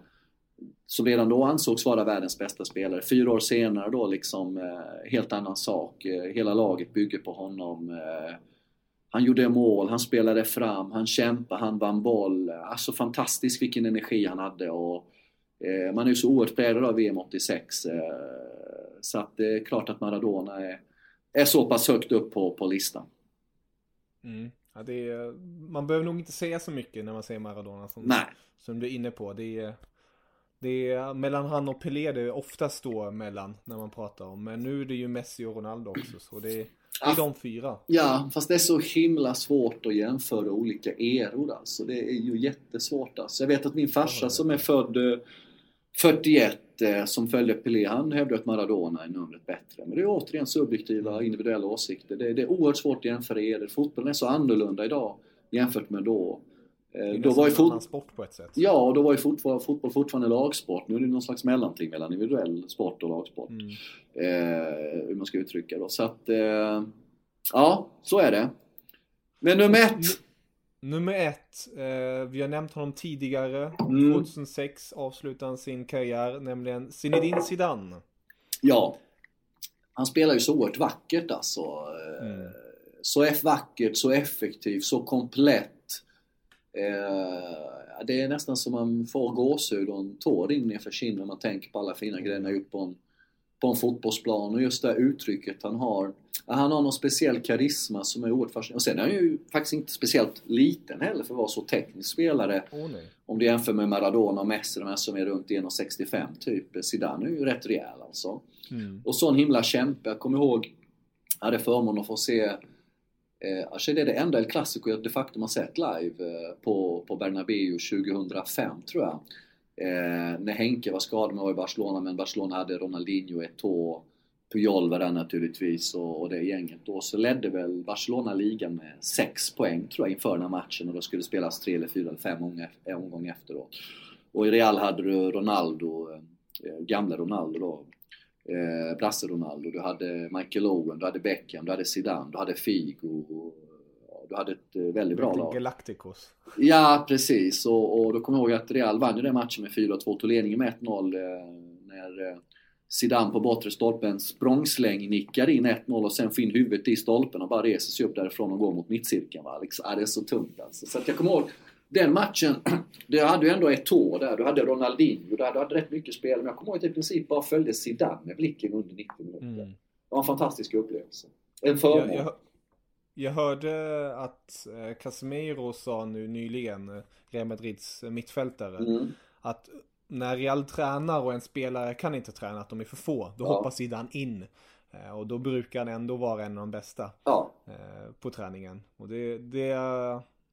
som redan då ansågs vara världens bästa spelare. Fyra år senare då liksom, eh, helt annan sak. Eh, hela laget bygger på honom. Eh, han gjorde mål, han spelade fram, han kämpade, han vann boll. Alltså fantastiskt vilken energi han hade och eh, man är ju så oerhört präglad av VM 86. Eh, så att det är klart att Maradona är, är så pass högt upp på, på listan. Mm. Ja, det är, man behöver nog inte säga så mycket när man säger Maradona som, Nej. som du är inne på. Det är, det är mellan han och Pelé det oftast då mellan när man pratar om. Men nu är det ju Messi och Ronaldo också. Så det är, det är de fyra. Ja, fast det är så himla svårt att jämföra olika eror alltså. Det är ju jättesvårt alltså. Jag vet att min farsa som är född 41 eh, som följde Pelé, han hävdar att Maradona är numret bättre. Men det är återigen subjektiva individuella åsikter. Det är, det är oerhört svårt att jämföra eror. Fotbollen är så annorlunda idag jämfört med då. Eh, det är då var ju fot... sport på ett sätt. Ja, och då var ju fotboll, fotboll fortfarande lagsport. Nu är det någon slags mellanting mellan individuell sport och lagsport. Mm. Eh, hur man ska uttrycka då. Så att, eh, ja, så är det. Men nummer ett. Nummer ett, eh, vi har nämnt honom tidigare. Mm. 2006 avslutade han sin karriär, nämligen Zinedine Zidane. Ja. Han spelar ju så oerhört vackert alltså. Eh, mm. Så vackert, så effektivt, så komplett Eh, det är nästan som man får gåshud och en tår in nerför kinden när man tänker på alla fina grejer han gjort på en, på en fotbollsplan och just det här uttrycket han har. Han har någon speciell karisma som är oerhört fascinerande. Och sen är han ju faktiskt inte speciellt liten heller för att vara så teknisk spelare. Oh, Om du jämför med Maradona och Messi, de här som är runt 1,65 typ. Zidane är ju rätt rejäl alltså. Mm. Och sån himla kämpe. Jag kommer ihåg, jag hade förmånen att få se Eh, alltså det är det enda El Clasico jag de facto har sett live eh, på, på Bernabéu 2005 tror jag. Eh, när Henke var skadad med var i Barcelona men Barcelona hade Ronaldinho, Eto'o, Puyol var där naturligtvis och, och det gänget då. Så ledde väl Barcelona ligan med 6 poäng tror jag inför den här matchen och då skulle det spelas 3 eller 4 eller 5 eh, omgångar efteråt. Och i Real hade du Ronaldo, eh, eh, gamla Ronaldo då, eh, Brasse Ronaldo, du hade Michael Owen, du hade Beckham, du hade Zidane, du hade Figo. Du hade ett eh, väldigt bra lag. Galacticos. Ja, precis. Och, och då kommer jag ihåg att Real vann ju den matchen med 4-2, tog ledningen med 1-0 eh, när eh, Zidane på bortre stolpen språngsläng nickar in 1-0 och sen får in huvudet i stolpen och bara reser sig upp därifrån och går mot mittcirkeln. Va? Liksom, ja, det är så tungt alltså. Så att jag kommer ihåg den matchen, du hade ju ändå ett år där. Du hade Ronaldinho, hade, du hade rätt mycket spel. Men jag kommer ihåg att jag i princip bara följde Zidane med blicken under 90 minuter. Mm. Det var en fantastisk upplevelse. En förmån. Jag, jag, jag hörde att eh, Casemiro sa nu nyligen, eh, Real Madrids mittfältare, mm. att när Real tränar och en spelare kan inte träna, att de är för få, då ja. hoppar Zidane in. Eh, och då brukar han ändå vara en av de bästa ja. på träningen. Och det, det,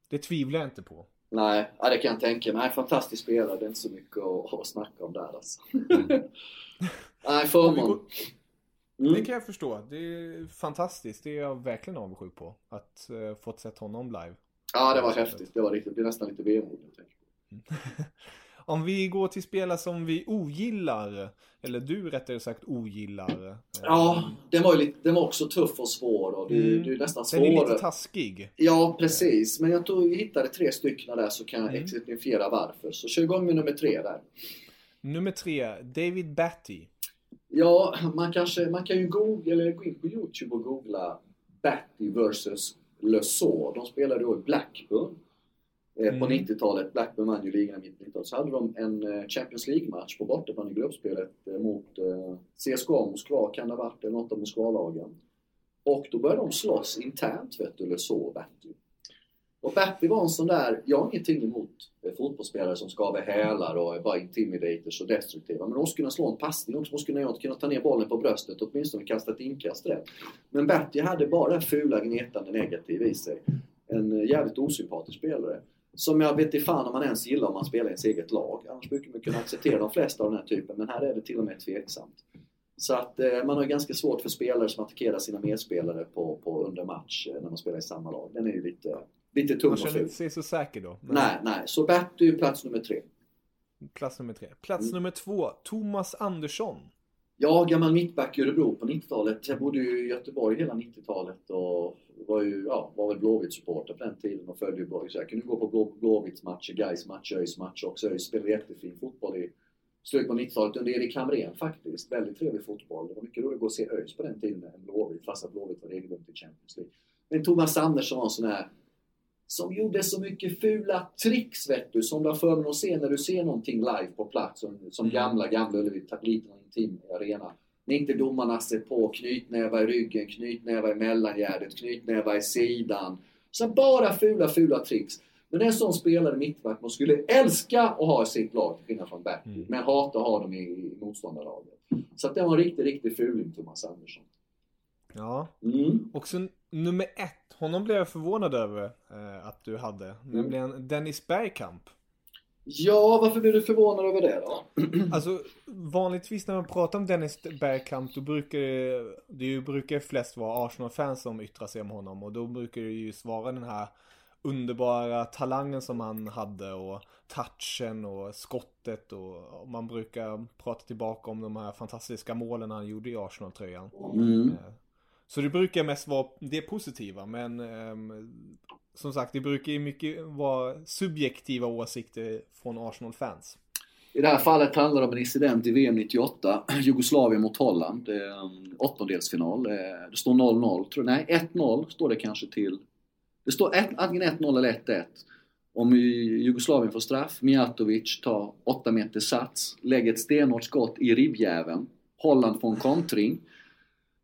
det tvivlar jag inte på. Nej, ja, det kan jag tänka mig. Fantastisk spelare, det är inte så mycket att, att snacka om där alltså. Nej, förmån. Mm. Det kan jag förstå. Det är fantastiskt. Det är jag verkligen avundsjuk på. Att uh, fått sett honom live. Ja, det var häftigt. Det var riktigt. Det blir nästan lite vemodigt. Om vi går till spelare som vi ogillar, eller du rättare sagt ogillar. Ja, den var ju lite, den var också tuff och svår och det, mm. det är nästan svårare. Den är lite taskig. Ja, precis. Men jag tror vi hittade tre stycken där så kan jag mm. exemplifiera varför. Så kör igång med nummer tre där. Nummer tre, David Batty. Ja, man, kanske, man kan ju googla, eller gå in på Youtube och googla Batty vs. Le Saux. De spelade då i Blackburn. Eh, mm. På 90-talet, Blackburn vann ju ligan i mitten 90-talet, så hade de en eh, Champions League-match på bortaplan i gruppspelet eh, mot CSKA Moskva, kan det ha varit, eller något av Moskvalagen. Och då började de slåss internt, vet du, så, vet du. Och Bappi var en sån där, jag har ingenting emot eh, fotbollsspelare som skaver hälar och är bara intimidators och destruktiva. Men de måste kunna slå en passning också, måste kunna, kunna ta ner bollen på bröstet och åtminstone kasta ett inkast rätt. Men Bappi hade bara fula, gnetande negativ i sig. En eh, jävligt osympatisk spelare. Som jag vet inte fan om man ens gillar om man spelar i ens eget lag. Annars brukar man kunna acceptera de flesta av den här typen, men här är det till och med tveksamt. Så att eh, man har ganska svårt för spelare som attackerar sina medspelare på, på under match eh, när man spelar i samma lag. Den är ju lite, lite tung Man känner ful. inte sig så säker då. Nej, nej. Så Bertil är ju plats nummer tre. Plats nummer tre. Plats Mm. nummer två, Thomas Andersson. Jag gammal mittback i Örebro på 90-talet. Jag bodde ju i Göteborg hela 90-talet och var ju, ja, var väl Blåvitt-supporter på den tiden och följde ju Blåvitt. Så jag kunde gå på Blå, Blåvitts matcher, Gais matcher, ÖIS matcher också. ÖIS spelade jättefin fotboll i slutet på 90-talet under Erik Hamrén faktiskt. Väldigt trevlig fotboll. Det var mycket roligt att gå och se ÖIS på den tiden än Blåvitt, fast att Blåvitt var regelbundet i Champions League. Men Thomas Andersson var en sån här som gjorde så mycket fula tricks vet du, som du har förmånen att se när du ser någonting live på plats. Som, som Mm. gamla, gamla Ullevi, liten intim arena. När inte domarna ser på, knytnävar i ryggen, knytnävar i mellangärdet, knytnävar i sidan. Så bara fula, fula tricks. Men en sån spelare mittback man skulle älska att ha i sitt lag, till skillnad från Bertil. Mm. Men hata att ha dem i, i motståndarlaget. Så att det var en riktig, riktig fuling, Thomas Andersson. Ja. Mm. Och sen nummer ett, honom blev jag förvånad över eh, att du hade. Mm. Nämligen Dennis Bergkamp. Ja, varför blev du förvånad över det då? Alltså vanligtvis när man pratar om Dennis Bergkamp då brukar det, det ju brukar flest vara Arsenal-fans som yttrar sig om honom och då brukar det ju svara den här underbara talangen som han hade och touchen och skottet och man brukar prata tillbaka om de här fantastiska målen han gjorde i Arsenal-tröjan. Mm. Så det brukar mest vara det positiva men um, som sagt det brukar ju mycket vara subjektiva åsikter från Arsenal-fans. I det här fallet handlar det om en incident i VM 98, Jugoslavien mot Holland. Det är en åttondelsfinal. Eh, det står 0-0, tror Nej, 1-0 står det kanske till. Det står ett, antingen 1-0 eller 1-1. Om Jugoslavien får straff, Mijatovic tar 8 meter sats, lägger ett stenhårt skott i ribbjäveln. Holland får en kontring.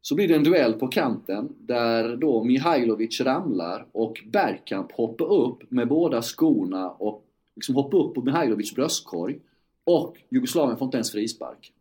Så blir det en duell på kanten där då Mihailovic ramlar och Bergkamp hoppar upp med båda skorna och liksom hoppar upp på Mihailovics bröstkorg. Och Jugoslavien får inte ens frispark.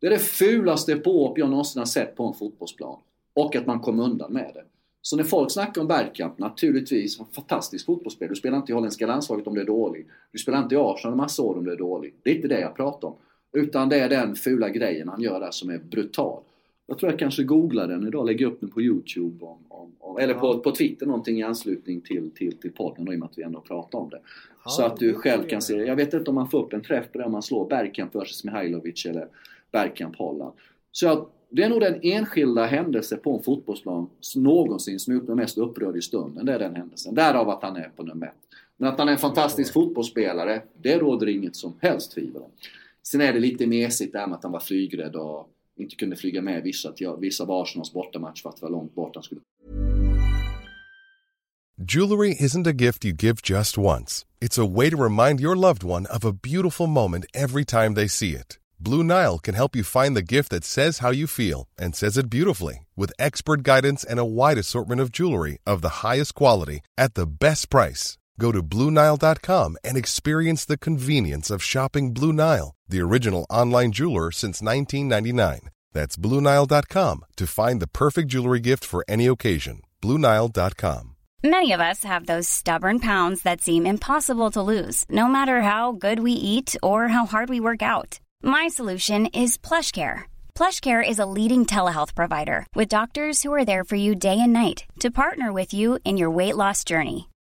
Det är det fulaste påhopp jag någonsin har sett på en fotbollsplan. Och att man kom undan med det. Så när folk snackar om Bergkamp, naturligtvis, fantastisk fotbollsspelare. Du spelar inte i holländska landslaget om du är dålig. Du spelar inte i Arsenal en massa år om du är dålig. Det är inte det jag pratar om. Utan det är den fula grejen han gör där som är brutal. Jag tror jag kanske googlar den idag, lägger upp den på Youtube om, om, om, eller på, på Twitter någonting i anslutning till, till, till podden då, i och med att vi ändå pratar om det. så att du själv kan se. Jag vet inte om man får upp en träff på det om man slår Bergkamp versus Mihailovic eller Bergkamp Holland. Så jag, det är nog den enskilda händelse på en fotbollsplan som någonsin som gjort mig mest upprörd i stunden. Det är den händelsen. Därav att han är på nummer ett. Men att han är en fantastisk fotbollsspelare, det råder inget som helst tvivel om. Sen är det lite mesigt det här med att han var flygrädd och inte kunde flyga med vissa, till, vissa av Arsenals bortamatch för att det var långt bort. Skulle Jewelry isn't a gift you give just once. It's a way to remind your loved one of a beautiful moment every time they see it. Blue Nile can help you find the gift that says how you feel and says it beautifully with expert guidance and a wide assortment of jewelry of the highest quality at the best price. Go to BlueNile.com and experience the convenience of shopping Blue Nile, the original online jeweler since 1999. That's BlueNile.com to find the perfect jewelry gift for any occasion. BlueNile.com. Many of us have those stubborn pounds that seem impossible to lose, no matter how good we eat or how hard we work out. My solution is PlushCare. PlushCare is a leading telehealth provider with doctors who are there for you day and night to partner with you in your weight loss journey.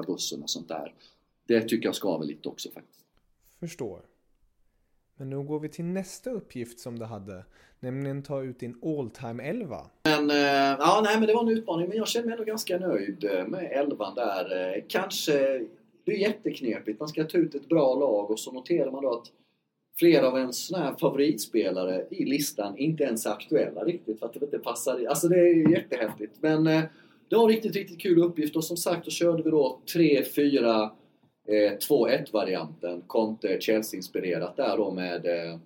Första bussen och sånt där. Det tycker jag skaver lite också faktiskt. Förstår. Men nu går vi till nästa uppgift som du hade. Nämligen ta ut din all time 11. Men, eh, ja, nej, men det var en utmaning. Men jag känner mig ändå ganska nöjd eh, med 11 där. Eh, kanske, det är jätteknepigt. Man ska ta ut ett bra lag och så noterar man då att flera av ens här favoritspelare i listan inte ens är aktuella riktigt för att det inte passar. Alltså det är jättehäftigt. Men det var en riktigt, riktigt kul uppgift och som sagt då körde vi då 3-4 eh, 2-1-varianten, Conte Chelsea-inspirerat där då med eh,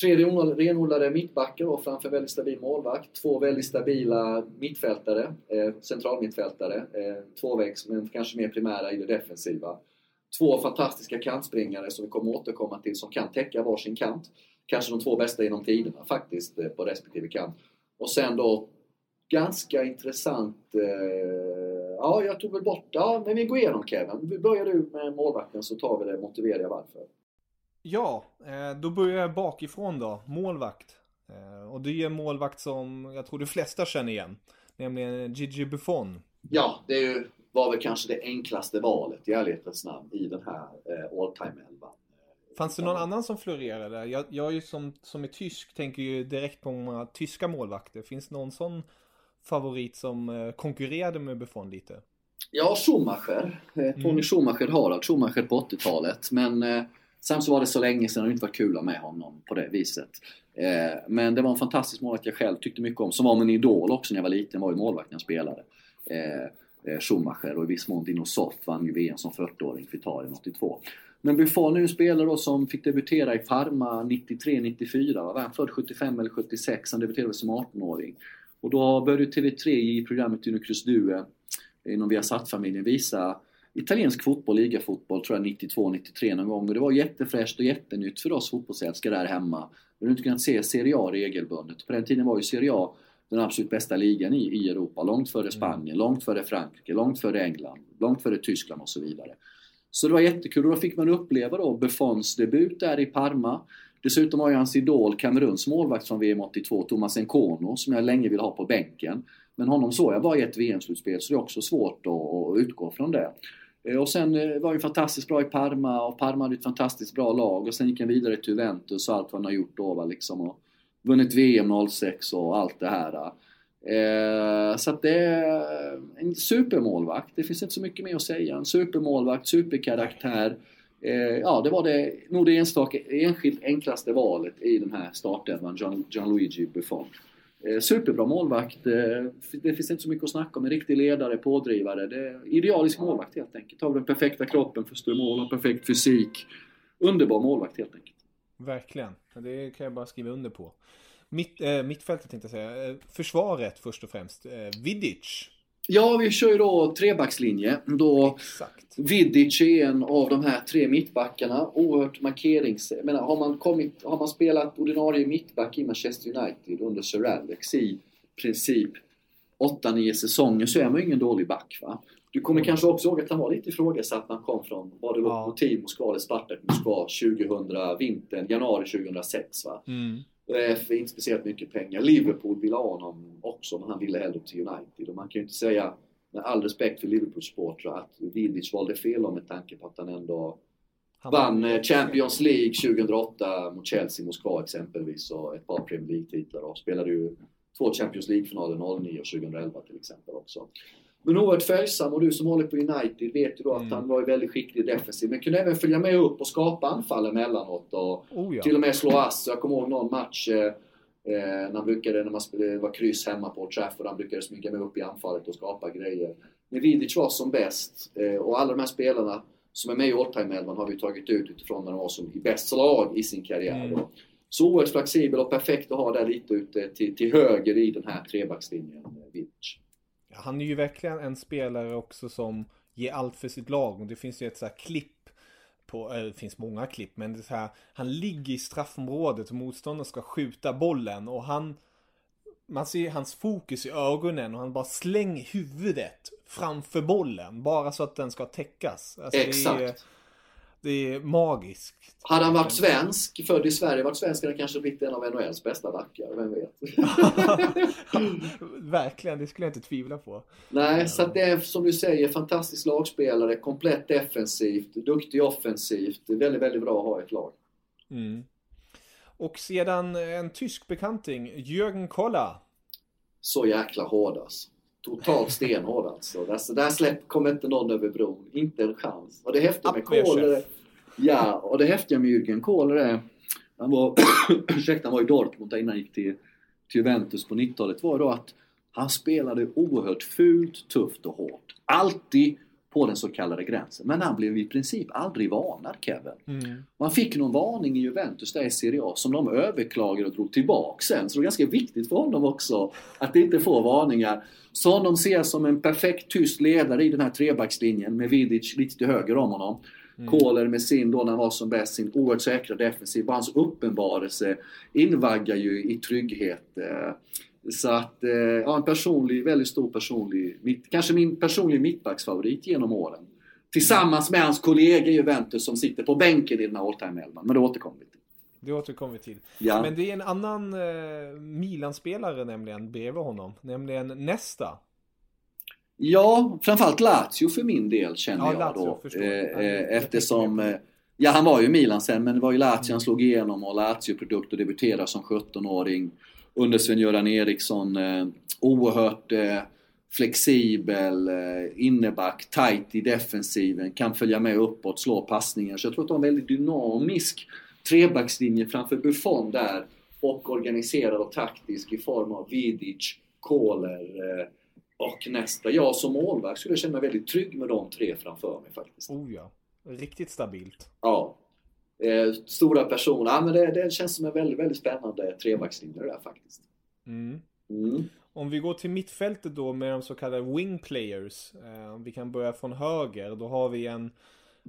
tre renodlade mittbackar och framför väldigt stabil målvakt. Två väldigt stabila mittfältare, eh, centralmittfältare. Eh, tvåvägs, men kanske mer primära i det defensiva. Två fantastiska kantspringare som vi kommer återkomma till som kan täcka varsin kant. Kanske de två bästa genom tiderna faktiskt eh, på respektive kant. Och sen då ganska intressant eh, Ja, jag tog väl bort... Ja, men vi går igenom Kevin. Vi börjar du med målvakten så tar vi det motiverar varför. Ja, eh, då börjar jag bakifrån då. Målvakt. Eh, och det är en målvakt som jag tror de flesta känner igen. Nämligen Gigi Buffon. Ja, det är ju, var väl kanske det enklaste valet i ärlighetens namn i den här eh, all time 11. Fanns det någon annan som florerade? Jag, jag är ju som, som är tysk tänker ju direkt på många tyska målvakter. Finns det någon sån favorit som eh, konkurrerade med Buffon lite? Ja, Schumacher. Eh, Tony mm. Schumacher, Harald Schumacher på 80-talet. Men eh, sen så var det så länge sedan och det inte var kul med honom på det viset. Eh, men det var en fantastisk målvakt jag själv tyckte mycket om. Som var min idol också när jag var liten, var ju målvakten jag spelade. Eh, eh, Schumacher och i viss mån Dino Soff vann ju VM som 40-åring för Italien 82. Men Buffon är en spelare då som fick debutera i Parma 93-94. Var han född 75 eller 76? Han debuterade som 18-åring. Och då började TV3 i programmet Unicruz Due inom Viasat-familjen visa italiensk fotboll, ligafotboll, tror jag 92-93 någon gång. Och det var jättefräscht och jättenytt för oss fotbollsälskare där hemma. Vi hade inte kunnat se Serie A regelbundet. På den tiden var ju Serie A den absolut bästa ligan i, i Europa. Långt före Spanien, mm. långt före Frankrike, långt före England, långt före Tyskland och så vidare. Så det var jättekul och då fick man uppleva då Buffons debut där i Parma. Dessutom har ju hans idol, Kameruns målvakt från VM 82, Thomas Nkono, som jag länge vill ha på bänken. Men honom såg jag bara i ett VM-slutspel, så det är också svårt att, utgå från det. Eh, och sen eh, var han fantastiskt bra i Parma och Parma hade ett fantastiskt bra lag och sen gick han vidare till Juventus och allt vad han har gjort då va, liksom. Och vunnit VM 06 och allt det här. Eh. eh, så att det är en supermålvakt. Det finns inte så mycket mer att säga. En supermålvakt, superkaraktär. Eh, ja, det var det, nog det enstaka, enskilt enklaste valet i den här startelvan, Gianluigi Buffon. Eh, superbra målvakt. Eh, det finns inte så mycket att snacka om. En riktig ledare, pådrivare. Det är idealisk målvakt helt enkelt. Har den perfekta kroppen för stå mål, har perfekt fysik. Underbar målvakt helt enkelt. Verkligen. Det kan jag bara skriva under på. Mitt, äh, mittfältet tänkte jag säga. Eh, försvaret först och främst. Äh, Vidic Ja, vi kör ju då trebackslinje. Då Exakt. Vidic är en av de här tre mittbackarna. Oerhört markerings... menar, har, man kommit, har man spelat ordinarie mittback i Manchester United under Sir Alex i princip 8-9 säsonger så är man ju ingen dålig back. Va? Du kommer mm. kanske också ihåg att han var lite ifrågasatt när han kom från, var det Lokomotiv. Moskva eller Spartak Moskva 2000, vintern, januari 2006 va? Mm. För inte speciellt mycket pengar. Liverpool ville ha honom också, men han ville hellre till United. Och man kan ju inte säga, med all respekt för Liverpool-supportrar, att Vidic valde fel om med tanke på att han ändå han vann eh, Champions League 2008 mot Chelsea, Moskva exempelvis och ett par Premier League-titlar och spelade ju två Champions League-finaler 09 och 2011 till exempel också. Men oerhört följsam och du som håller på United vet ju då att mm. han var väldigt skicklig defensiv men kunde även följa med upp och skapa anfall emellanåt och oh ja. till och med slå ass. Jag kommer ihåg någon match eh, eh när han brukade, när man spelade, var kryss hemma på Trafford, han brukade smyga med upp i anfallet och skapa grejer. När Vidic var som bäst eh, och alla de här spelarna som är med i all time har vi tagit ut utifrån när de var som i bäst slag i sin karriär. Mm. Så oerhört flexibel och perfekt att ha där lite ute till, till höger i den här trebackslinjen, eh, Vidic han är ju verkligen en spelare också som ger allt för sitt lag. Och det finns ju ett så här klipp på, det finns många klipp, men det är så här, han ligger i straffområdet och motståndaren ska skjuta bollen och han man ser hans fokus i ögonen och han bara slänger huvudet framför bollen. Bara så att den ska täckas. Alltså Exakt. Det är magiskt. Hade han varit svensk, född i Sverige, varit svensk hade han kanske blivit en av NHLs bästa backar, vem vet? Verkligen, det skulle jag inte tvivla på. Nej, så att det är som du säger, fantastisk lagspelare, komplett defensivt, duktig offensivt. Väldigt, väldigt bra att ha i ett lag. Mm. Och sedan en tysk bekanting, Jürgen Kolla. Så jäkla hård alltså. Totalt stenhård alltså. Där, där släpp kommer inte någon över bron. Inte en chans. Och det häftiga med Kohler... Ja, och det häftiga med Jürgen Kohler är... Han var, ursäkta, han var i Dortmund innan han gick till, till Juventus på 90-talet. var då att han spelade oerhört fult, tufft och hårt. Alltid på den så kallade gränsen. Men han blev i princip aldrig varnad Kevin. Mm. Man fick någon varning i Juventus där i Serie A som de överklagade och drog tillbaka sen. Så det är ganska viktigt för honom också att inte få varningar. Så honom ser som en perfekt tyst ledare i den här trebackslinjen med Vidic lite till höger om honom. Mm. Kohler med sin, då när han var som bäst, sin oerhört säkra defensiv. Bara hans uppenbarelse invaggar ju i trygghet. Eh, så att, eh, ja, en personlig, väldigt stor personlig, mitt, kanske min personliga mittbacksfavorit genom åren. Tillsammans med hans kollega i Juventus som sitter på bänken i den här all time elvan men det återkommer vi till. Det återkommer vi till. Ja. Men det är en annan eh, Milan-spelare nämligen bredvid honom, nämligen Nesta. Ja, framförallt Lazio för min del känner ja, jag Lazio, då. Eh, eh, eftersom, eh, ja han var ju Milan sen men det var ju Lazio han slog igenom och Lazio-produkt och debuterade som 17-åring under Sven-Göran Eriksson. Eh, oerhört eh, flexibel, eh, inneback, tight i defensiven, kan följa med uppåt, slå passningar. Så jag tror att de har en väldigt dynamisk trebackslinje framför Buffon där och organiserad och taktisk i form av Vidic, Kohler eh, och nästa. Jag som målvakt skulle känna mig väldigt trygg med de tre framför mig faktiskt. Oh ja. Riktigt stabilt. Ja. Eh, stora personer. Ja, men det, det känns som en väldigt, väldigt spännande trebackslinje där faktiskt. Mm. Mm. Om vi går till mittfältet då med de så kallade wing players. Eh, vi kan börja från höger. Då har vi en,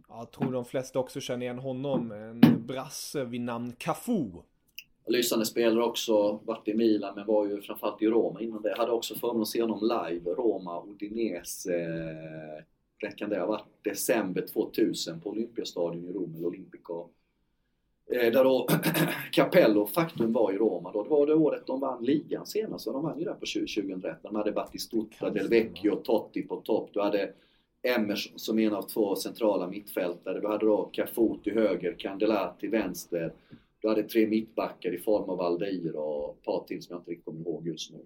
jag tror de flesta också känner igen honom, en brasse vid namn Cafu. Lysande spelare också, varit i Milan men var ju framförallt i Roma innan det. Hade också förmånen att se honom live, Roma, Udinese. Eh, det kan det ha varit december 2000 på Olympiastadion i Rom, eller Olympico. Eh, där då Capello, faktum var i Roma då. Det var det året de vann ligan senast. Så de vann ju där på 2001. De hade Battistuta, Del Vecchio, Totti på topp. Du hade Emerson som en av två centrala mittfältare. Du hade då Cafu till höger, Candela till vänster. Du hade tre mittbackar i form av Aldeir och ett par till som jag inte riktigt kommer ihåg just nu.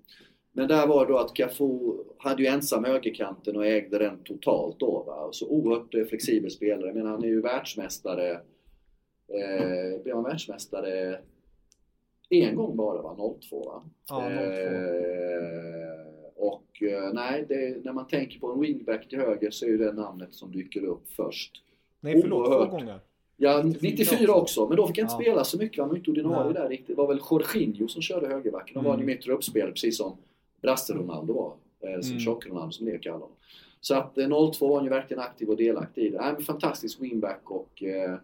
Men där var det då att Cafu hade ju ensam högerkanten och ägde den totalt då. Va? Så oerhört flexibel spelare. Menar, han är ju världsmästare Eh, blev han världsmästare en gång bara va? 02 va? Ja, 02. Eh, och eh, nej, det, när man tänker på en wingback till höger så är det namnet som dyker upp först. Nej förlåt, Oerhört. två gånger. Ja, 94, 94 också. Men då fick jag inte ja. spela så mycket. Han var inte ordinarie där riktigt. Det var väl Jorginho som körde högerbacken. De var mm. mitt truppspel precis som Brasse Ronaldo var. Eh, som mm. Tjock-Ronaldo som det kallar honom. Så att 02 var han ju verkligen aktiv och delaktig i det. Nej, men fantastisk wingback och eh,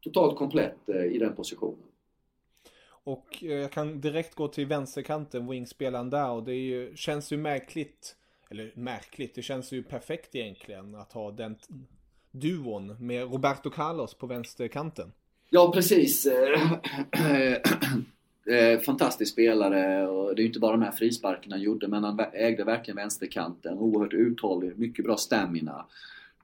totalt komplett eh, i den positionen. Och eh, jag kan direkt gå till vänsterkanten, wingspelaren där och det ju, känns ju märkligt, eller märkligt, det känns ju perfekt egentligen att ha den duon med Roberto Carlos på vänsterkanten. Ja, precis. Eh, fantastisk spelare och det är ju inte bara de här frisparkerna han gjorde men han ägde verkligen vänsterkanten. Oerhört uthållig, mycket bra stamina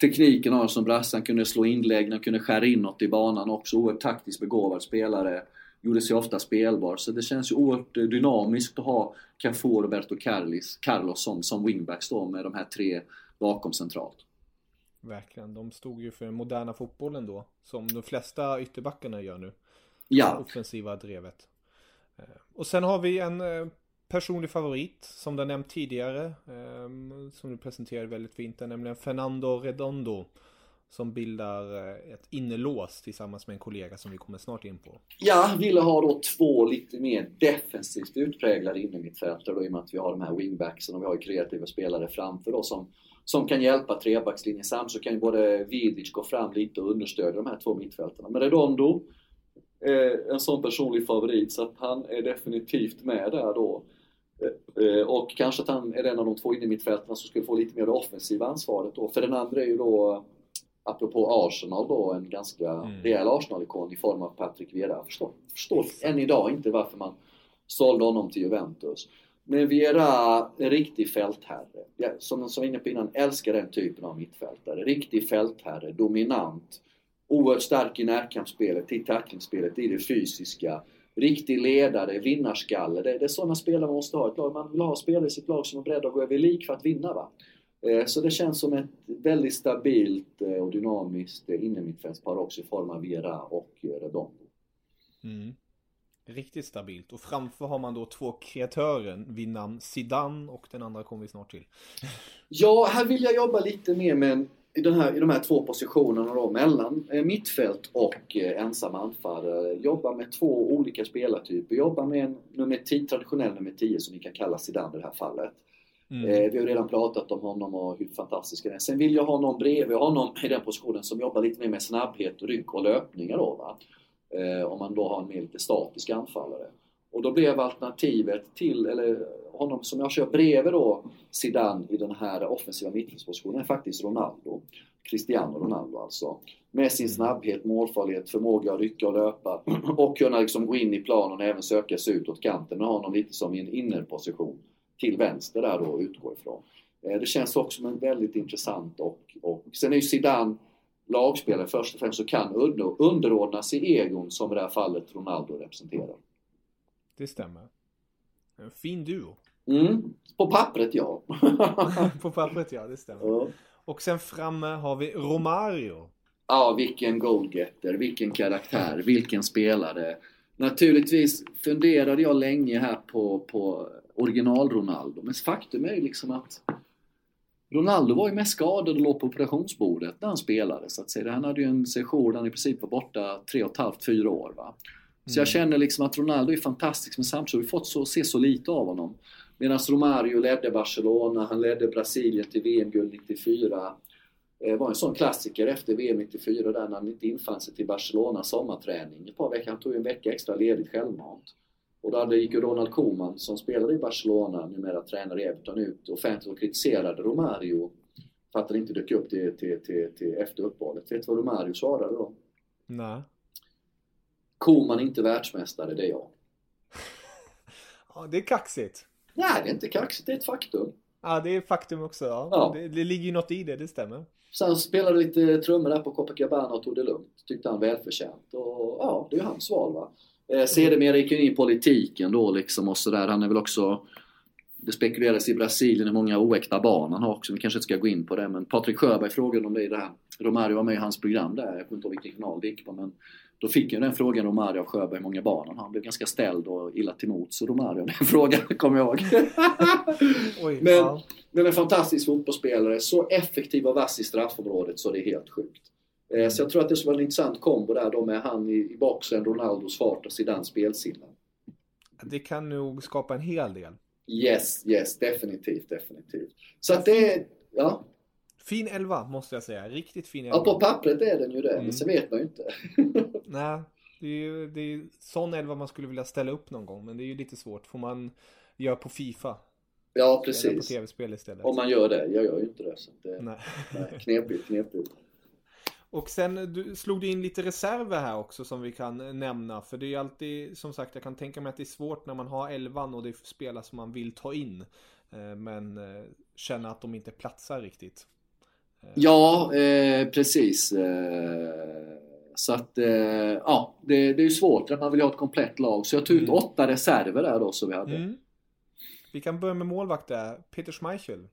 tekniken har som brassan, kunde slå inlägg, han kunde skära inåt i banan också. Oerhört taktiskt begåvad spelare. Gjorde sig ofta spelbar. Så det känns ju oerhört dynamiskt att ha Cafu och Roberto Carlos, Carlos som, som wingbacks då med de här tre bakom centralt. Verkligen, de stod ju för den moderna fotbollen då. Som de flesta ytterbackarna gör nu. Ja. offensiva drevet. Eh, och sen har vi en eh, personlig favorit som du nämnt tidigare. Eh, som du presenterade väldigt fint. Nämligen Fernando Redondo. Som bildar eh, ett innerlås tillsammans med en kollega som vi kommer snart in på. Ja, ville ha då två lite mer defensivt utpräglade innermittfältare då i och med att vi har de här wingbacksen och vi har kreativa spelare framför oss som, som kan hjälpa trebackslinjen. Samt så kan ju både Vidic gå fram lite och understödja de här två mittfältarna. Men Redondo, eh, en sån personlig favorit så att han är definitivt med där då. Eh, och kanske att han är en av de två innermittfältarna som skulle få lite mer det offensiva ansvaret då. För den andra är ju då apropå Arsenal då, en ganska Mm. rejäl Arsenal-ikon i form av Patrick Vieira. Jag förstår, förstår än idag inte varför man sålde honom till Juventus. Men Vieira, en riktig fältherre. Ja, som, som jag var inne på innan, älskar den typen av mittfältare. Riktig fältherre, dominant. Oerhört stark i närkampsspelet, i tacklingsspelet, i det fysiska. Riktig ledare, vinnarskalle. Det, det är sådana spelare man måste ha ett lag. Man vill ha spelare i sitt lag som är beredda att gå över lik för att vinna. Va? Eh, Så det känns som ett väldigt stabilt eh, och dynamiskt eh, innermittfältspar också i form av Vieira och Redondo. Mm. Riktigt stabilt. Och framför har man då två kreatörer vid namn Zidane och den andra kommer vi snart till. Ja, här vill jag jobba lite mer med en, i, den här, i de här två positionerna då, mellan eh, mittfält och eh, ensam anfallare. Jobba med två olika spelartyper. Jobba med en nummer 10, traditionell nummer 10 som vi kan kalla Zidane i det här fallet. Mm. Eh, vi har redan pratat om honom och hur fantastisk han är. Sen vill jag ha någon bredvid honom i den positionen som jobbar lite mer med snabbhet, ryck och löpningar då va. Eh, om man då har en mer lite statisk anfallare. Och då blev alternativet till, eller honom som jag kör bredvid då, Zidane i den här offensiva mittfältspositionen är faktiskt Ronaldo. Cristiano Ronaldo alltså. Med sin snabbhet, målfarlighet, förmåga att rycka och löpa och kunna liksom gå in i planen och även söka sig utåt kanten med honom lite som i en innerposition till vänster där då utgår utgå ifrån. Eh, det känns också som en väldigt intressant och, och sen är ju Zidane lagspelare först och främst så kan under, underordna sig egon som i det här fallet Ronaldo representerar. Det stämmer. En fin duo. Mm. På pappret ja. På pappret ja, det stämmer. ja. Och sen framme har vi Romario. Ja, vilken goalgetter, vilken karaktär, vilken spelare. Naturligtvis funderade jag länge här på, på original-Ronaldo, men faktum är ju liksom att Ronaldo var ju mest skadad och låg på operationsbordet när han spelade så att säga. Han hade ju en session där han i princip var borta tre och ett halvt, fyra år. Va? Så jag känner liksom att Ronaldo är fantastisk men samtidigt har vi fått så, se så lite av honom. Medan Romario ledde Barcelona, han ledde Brasilien till VM-guld 94. Eh, var en sån klassiker efter VM 94 där när han inte infann sig till Barcelona sommarträning ett par veckor. Han tog ju en vecka extra ledigt självmant. Och då hade, gick ju Ronald Koeman som spelade i Barcelona, numera tränare i Everton, ut offentligt och kritiserade Romario för att han inte dök upp till, till, till, till efter uppehållet. Vet du vad Romario svarade då? Nej. Koeman är inte världsmästare, det är jag. Ja, det är kaxigt. Nej, det är inte kaxigt, det är ett faktum. Ja, det är faktum också. Ja. Ja. Det, det ligger ju något i det, det stämmer. Sen spelade lite trummor där på Copacabana och tog det lugnt. Tyckte han välförtjänt. Och ja, det är ju hans val va. Eh, sedermera gick han in i politiken då liksom och sådär. Han är väl också... Det spekuleras i Brasilien hur många oäkta barn han har också. Vi kanske inte ska gå in på det men Patrik Sjöberg frågade om det i det här. Romario var med i hans program där. Jag kommer inte ihåg vilken kanal det gick på men då fick jag den frågan Romario av Sjöberg många barn han har. Han blev ganska ställd och illa till mots. Så Romario, den frågan kommer jag ihåg. Oj, Men- ja. Men en fantastisk fotbollsspelare, så effektiv och vass i straffområdet så det är helt sjukt. Eh, Så jag tror att det skulle vara en intressant kombo där då med han i, i boxen, Ronaldos fart och Zidans spelsinne. Det kan nog skapa en hel del. Yes, yes, definitivt, definitivt. Så att det ja, Fin elva måste jag säga. Riktigt fin ja elva. på pappret är den ju det, Mm. men sen vet man ju inte. Nej, det är ju det är sån elva man skulle vilja ställa upp någon gång. Men det är ju lite svårt. Får man göra på Fifa. Ja, Eller på precis. tv-spel istället. Om man gör det, jag gör ju inte det. Så det Nej. nej, knepigt, knepigt. Och sen du, slog du in lite reserver här också som vi kan nämna. För det är ju alltid, som sagt, jag kan tänka mig att det är svårt när man har elvan och det är spelare som man vill ta in. Eh, Men eh, känna att de inte platsar riktigt. Ja, eh, precis. Eh, så att, eh, ja, det, det är ju svårt när man vill ha ett komplett lag. Så jag tog ut Mm. åtta reserver där då som vi hade. Mm. Vi kan börja med målvakt där. Peter Schmeichel.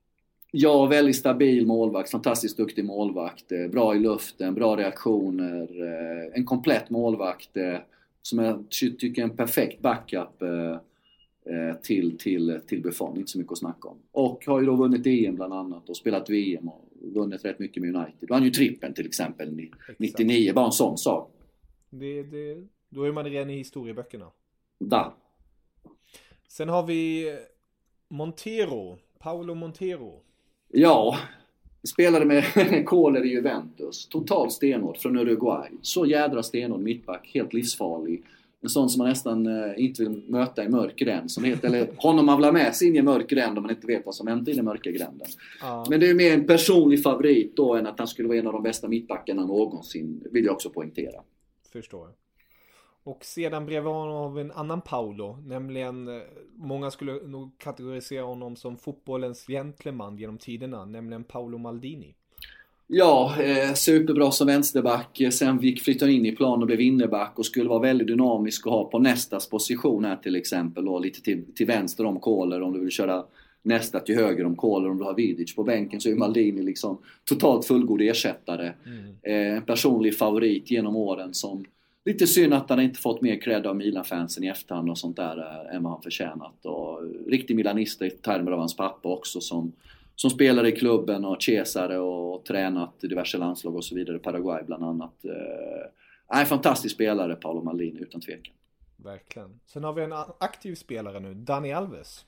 Ja, väldigt stabil målvakt, fantastiskt duktig målvakt. eh, Bra i luften, bra reaktioner. eh, En komplett målvakt eh, som jag ty- tycker är en perfekt backup till, till, till Buffon. Inte så mycket att snacka om. Och har ju då vunnit EM bland annat och spelat VM och vunnit rätt mycket med United. Då han ju trippen till exempel ni- 99, bara en sån sak. Det, det, då är man redan i historieböckerna. Da. Sen har vi Montero. Paolo Montero. Ja, spelade med Kohler i Juventus. Totalt stenhård från Uruguay. Så jädra stenhård mittback, helt livsfarlig. En sån som man nästan eh, inte vill möta i mörk gränd. Som heter, eller honom man vill ha med sig in i mörk gränd om man inte vet vad som hänt i den mörka gränden. Ja. Men det är mer en personlig favorit då än att han skulle vara en av de bästa mittbackarna någonsin. Vill jag också poängtera. Förstår. Och sedan bredvid honom har vi en annan Paolo. Nämligen, eh, många skulle nog kategorisera honom som fotbollens gentleman genom tiderna. Nämligen Paolo Maldini. Ja, eh, superbra som vänsterback. Eh, Sen gick flyttade in i plan och blev innerback och skulle vara väldigt dynamisk och ha på nästas position här till exempel. Och lite till, till vänster om Kohler om du vill köra nästa till höger om Kohler om du har Vidic på bänken så är Maldini liksom totalt fullgod ersättare. Eh, en personlig favorit genom åren som Lite synd att han inte fått mer cred av Milan-fansen i efterhand och sånt där eh, än vad han förtjänat. Och riktig milanist i termer av hans pappa också som, som spelade i klubben och Cesare och tränat i diverse landslag och så vidare, Paraguay bland annat. Eh, en fantastisk spelare, Paolo Maldini, utan tvekan. Verkligen. Sen har vi en aktiv spelare nu, Dani Alves.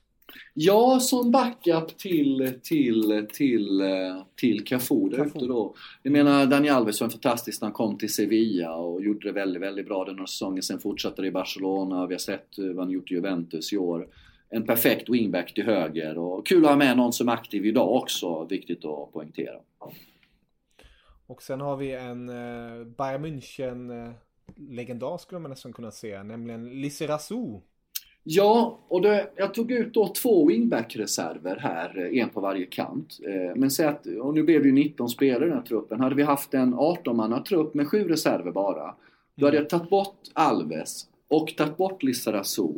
Ja, som backup till, till, till, eh, till Cafu där ute då. Jag menar, Dani Alves var fantastisk när han kom till Sevilla och gjorde det väldigt, väldigt bra den här säsongen. Sen fortsatte det i Barcelona, vi har sett vad han gjort i Juventus i år. En perfekt wingback till höger och kul att ha med någon som är aktiv idag också, viktigt att poängtera. Och sen har vi en eh, Bayern München eh, skulle man nästan kunna säga. Nämligen Lizarazu. Ja, och det, jag tog ut då två wingback-reserver här, eh, en på varje kant. Men säg att, och nu blev det ju 19 spelare i den här truppen. Hade vi haft en 18-manna-trupp med sju reserver bara, då hade jag tagit bort Alves och tagit bort Lizarazu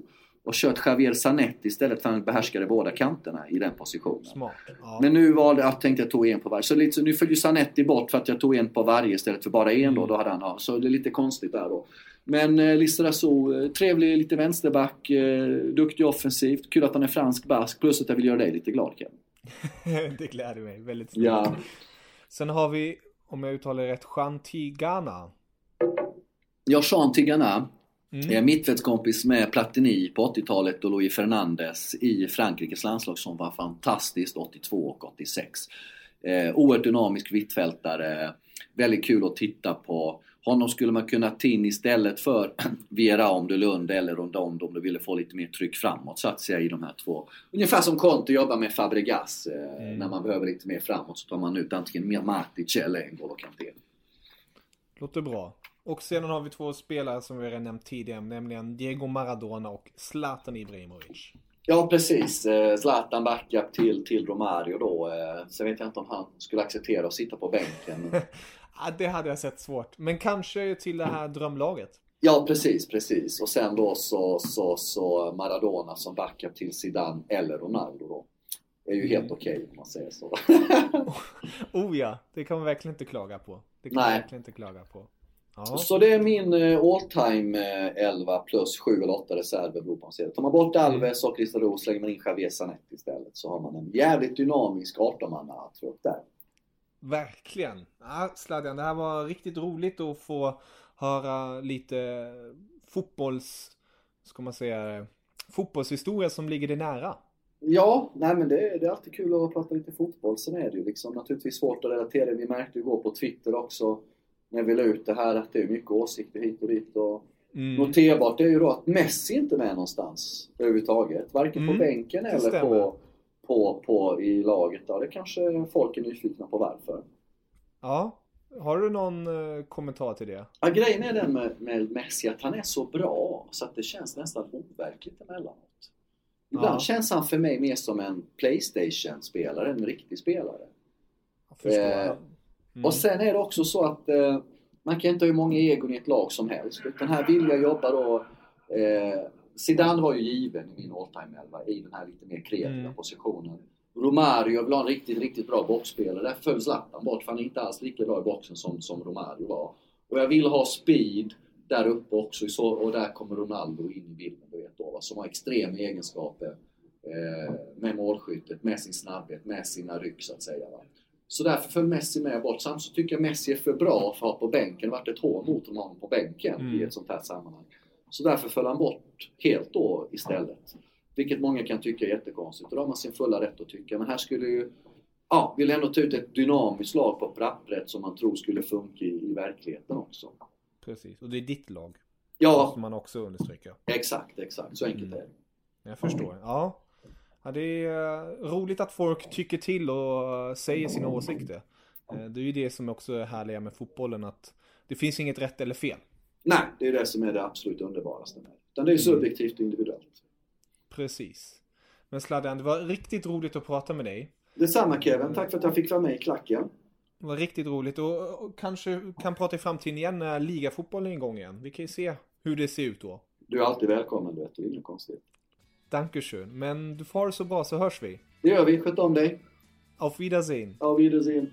och kört Javier Zanetti istället för att han behärskade båda kanterna i den positionen. Smart. Ja. Men nu valde jag, tänkte jag tog en på varje. Så lite, så nu föll ju Zanetti bort för att jag tog en på varje istället för bara en då. då hade han, ja, så det är lite konstigt där då. Men eh, Lizarazu, eh, trevlig lite vänsterback, eh, duktig offensivt. Kul att han är fransk bask. Plus att jag vill göra dig lite glad Ken. det gläder mig väldigt snabbt. Ja. Sen har vi, om jag uttalar det rätt, Chantigana. Jag Jean Tigana, Mm. är mittfältskompis med Platini på 80-talet och Louis Fernandes i Frankrikes landslag som var fantastiskt 82 och 86. Eh, oerhört dynamisk mittfältare, väldigt kul att titta på. Honom skulle man kunna ta in istället för Vera om du Lund eller Rondond om du ville få lite mer tryck framåt så att säga i de här två. Ungefär som Conte jobbar med Fabregas. Eh, När man behöver lite mer framåt så tar man ut antingen Matic eller N'Golo Kanté. Låter bra. Och sedan har vi två spelare som vi redan nämnt tidigare, nämligen Diego Maradona och Zlatan Ibrahimovic. Ja precis, Eh, Zlatan backup till, till Romario då. Eh, Sen vet jag inte om han skulle acceptera att sitta på bänken. Ja, det hade jag sett svårt. Men kanske till det här drömlaget. Ja precis, precis. Och sen då så, så, så Maradona som backup till Zidane eller Ronaldo då. är ju helt okej om man säger så. Oh ja, det kan man verkligen inte klaga på. Det kan man Nej. verkligen inte klaga på. Ja. Så det är min eh, all time eh, 11 plus 7 eller 8 reserver beror på vad man ser. Tar man bort Alves och Cristiano slänger man in Javier Zanetti istället så har man en jävligt dynamisk 18-manna trupp där. Verkligen. Ja, Sladjan, det här var riktigt roligt att få höra lite fotbolls, ska man säga, fotbollshistoria som ligger dig nära. Ja, nej men det, det är alltid kul att prata lite fotboll. Sen är det ju liksom naturligtvis svårt att relatera. Vi märkte ju igår på Twitter också när vi la ut det här att det är mycket åsikter hit och dit. Och Mm. Noterbart är ju då att Messi inte är med någonstans överhuvudtaget. Varken Mm, på bänken det eller stämmer. på, på, på i laget. Ja, det kanske folk är nyfikna på varför. Ja, har du någon eh, kommentar till det? Ja, grejen är den med, med Messi att han är så bra så att det känns nästan overkligt emellanåt. Ibland Ja. känns han för mig mer som en Playstation-spelare än en riktig spelare. Jag förstår. Eh, Mm. Och sen är det också så att eh, man kan inte ha hur många egon i ett lag som helst. Utan här vill jag jobba då... Eh, Zidane var ju given i min all time elva i den här lite mer kreativa Mm. positionen. Romario vill ha en riktigt, riktigt bra boxspelare. Där föll Zlatan bort för han är inte alls lika bra i boxen som, som Romario var. Och jag vill ha speed där uppe också så, och där kommer Ronaldo in i bilden du vet då, va, som har extrema egenskaper eh, med målskyttet, med sin snabbhet, med sina ryck så att säga. Va. Så därför föll Messi med bort. Samtidigt så tycker jag Messi är för bra för att ha på bänken. Det har varit ett hån mot honom på bänken Mm. i ett sånt här sammanhang. Så därför föll han bort helt då istället. Vilket många kan tycka är jättekonstigt. Och då har man sin fulla rätt att tycka. Men här skulle ju... Ja, vill ändå ta ut ett dynamiskt lag på pappret som man tror skulle funka i, i verkligheten också. Precis, och det är ditt lag. Ja. Måste man också understryka. Exakt, exakt. Så enkelt är det. Jag förstår. Ja. Ja. Det är eh, roligt att folk tycker till och säger sina åsikter. Eh, det är ju det som också är härliga med fotbollen att det finns inget rätt eller fel. Nej, det är det som är det absolut underbaraste med det. Utan det är subjektivt och individuellt. Precis. Men Sladden, det var riktigt roligt att prata med dig. Detsamma Kevin, tack för att jag fick vara med i klacken. Det var riktigt roligt och, och kanske kan prata i framtiden igen när ligafotbollen är igång igen. Vi kan ju se hur det ser ut då. Du är alltid välkommen, du vet. Det är inget konstigt. Dankeschön. Men du får så bra så hörs vi. Det gör vi. Sköt om dig. Auf Wiedersehen. Auf Wiedersehen.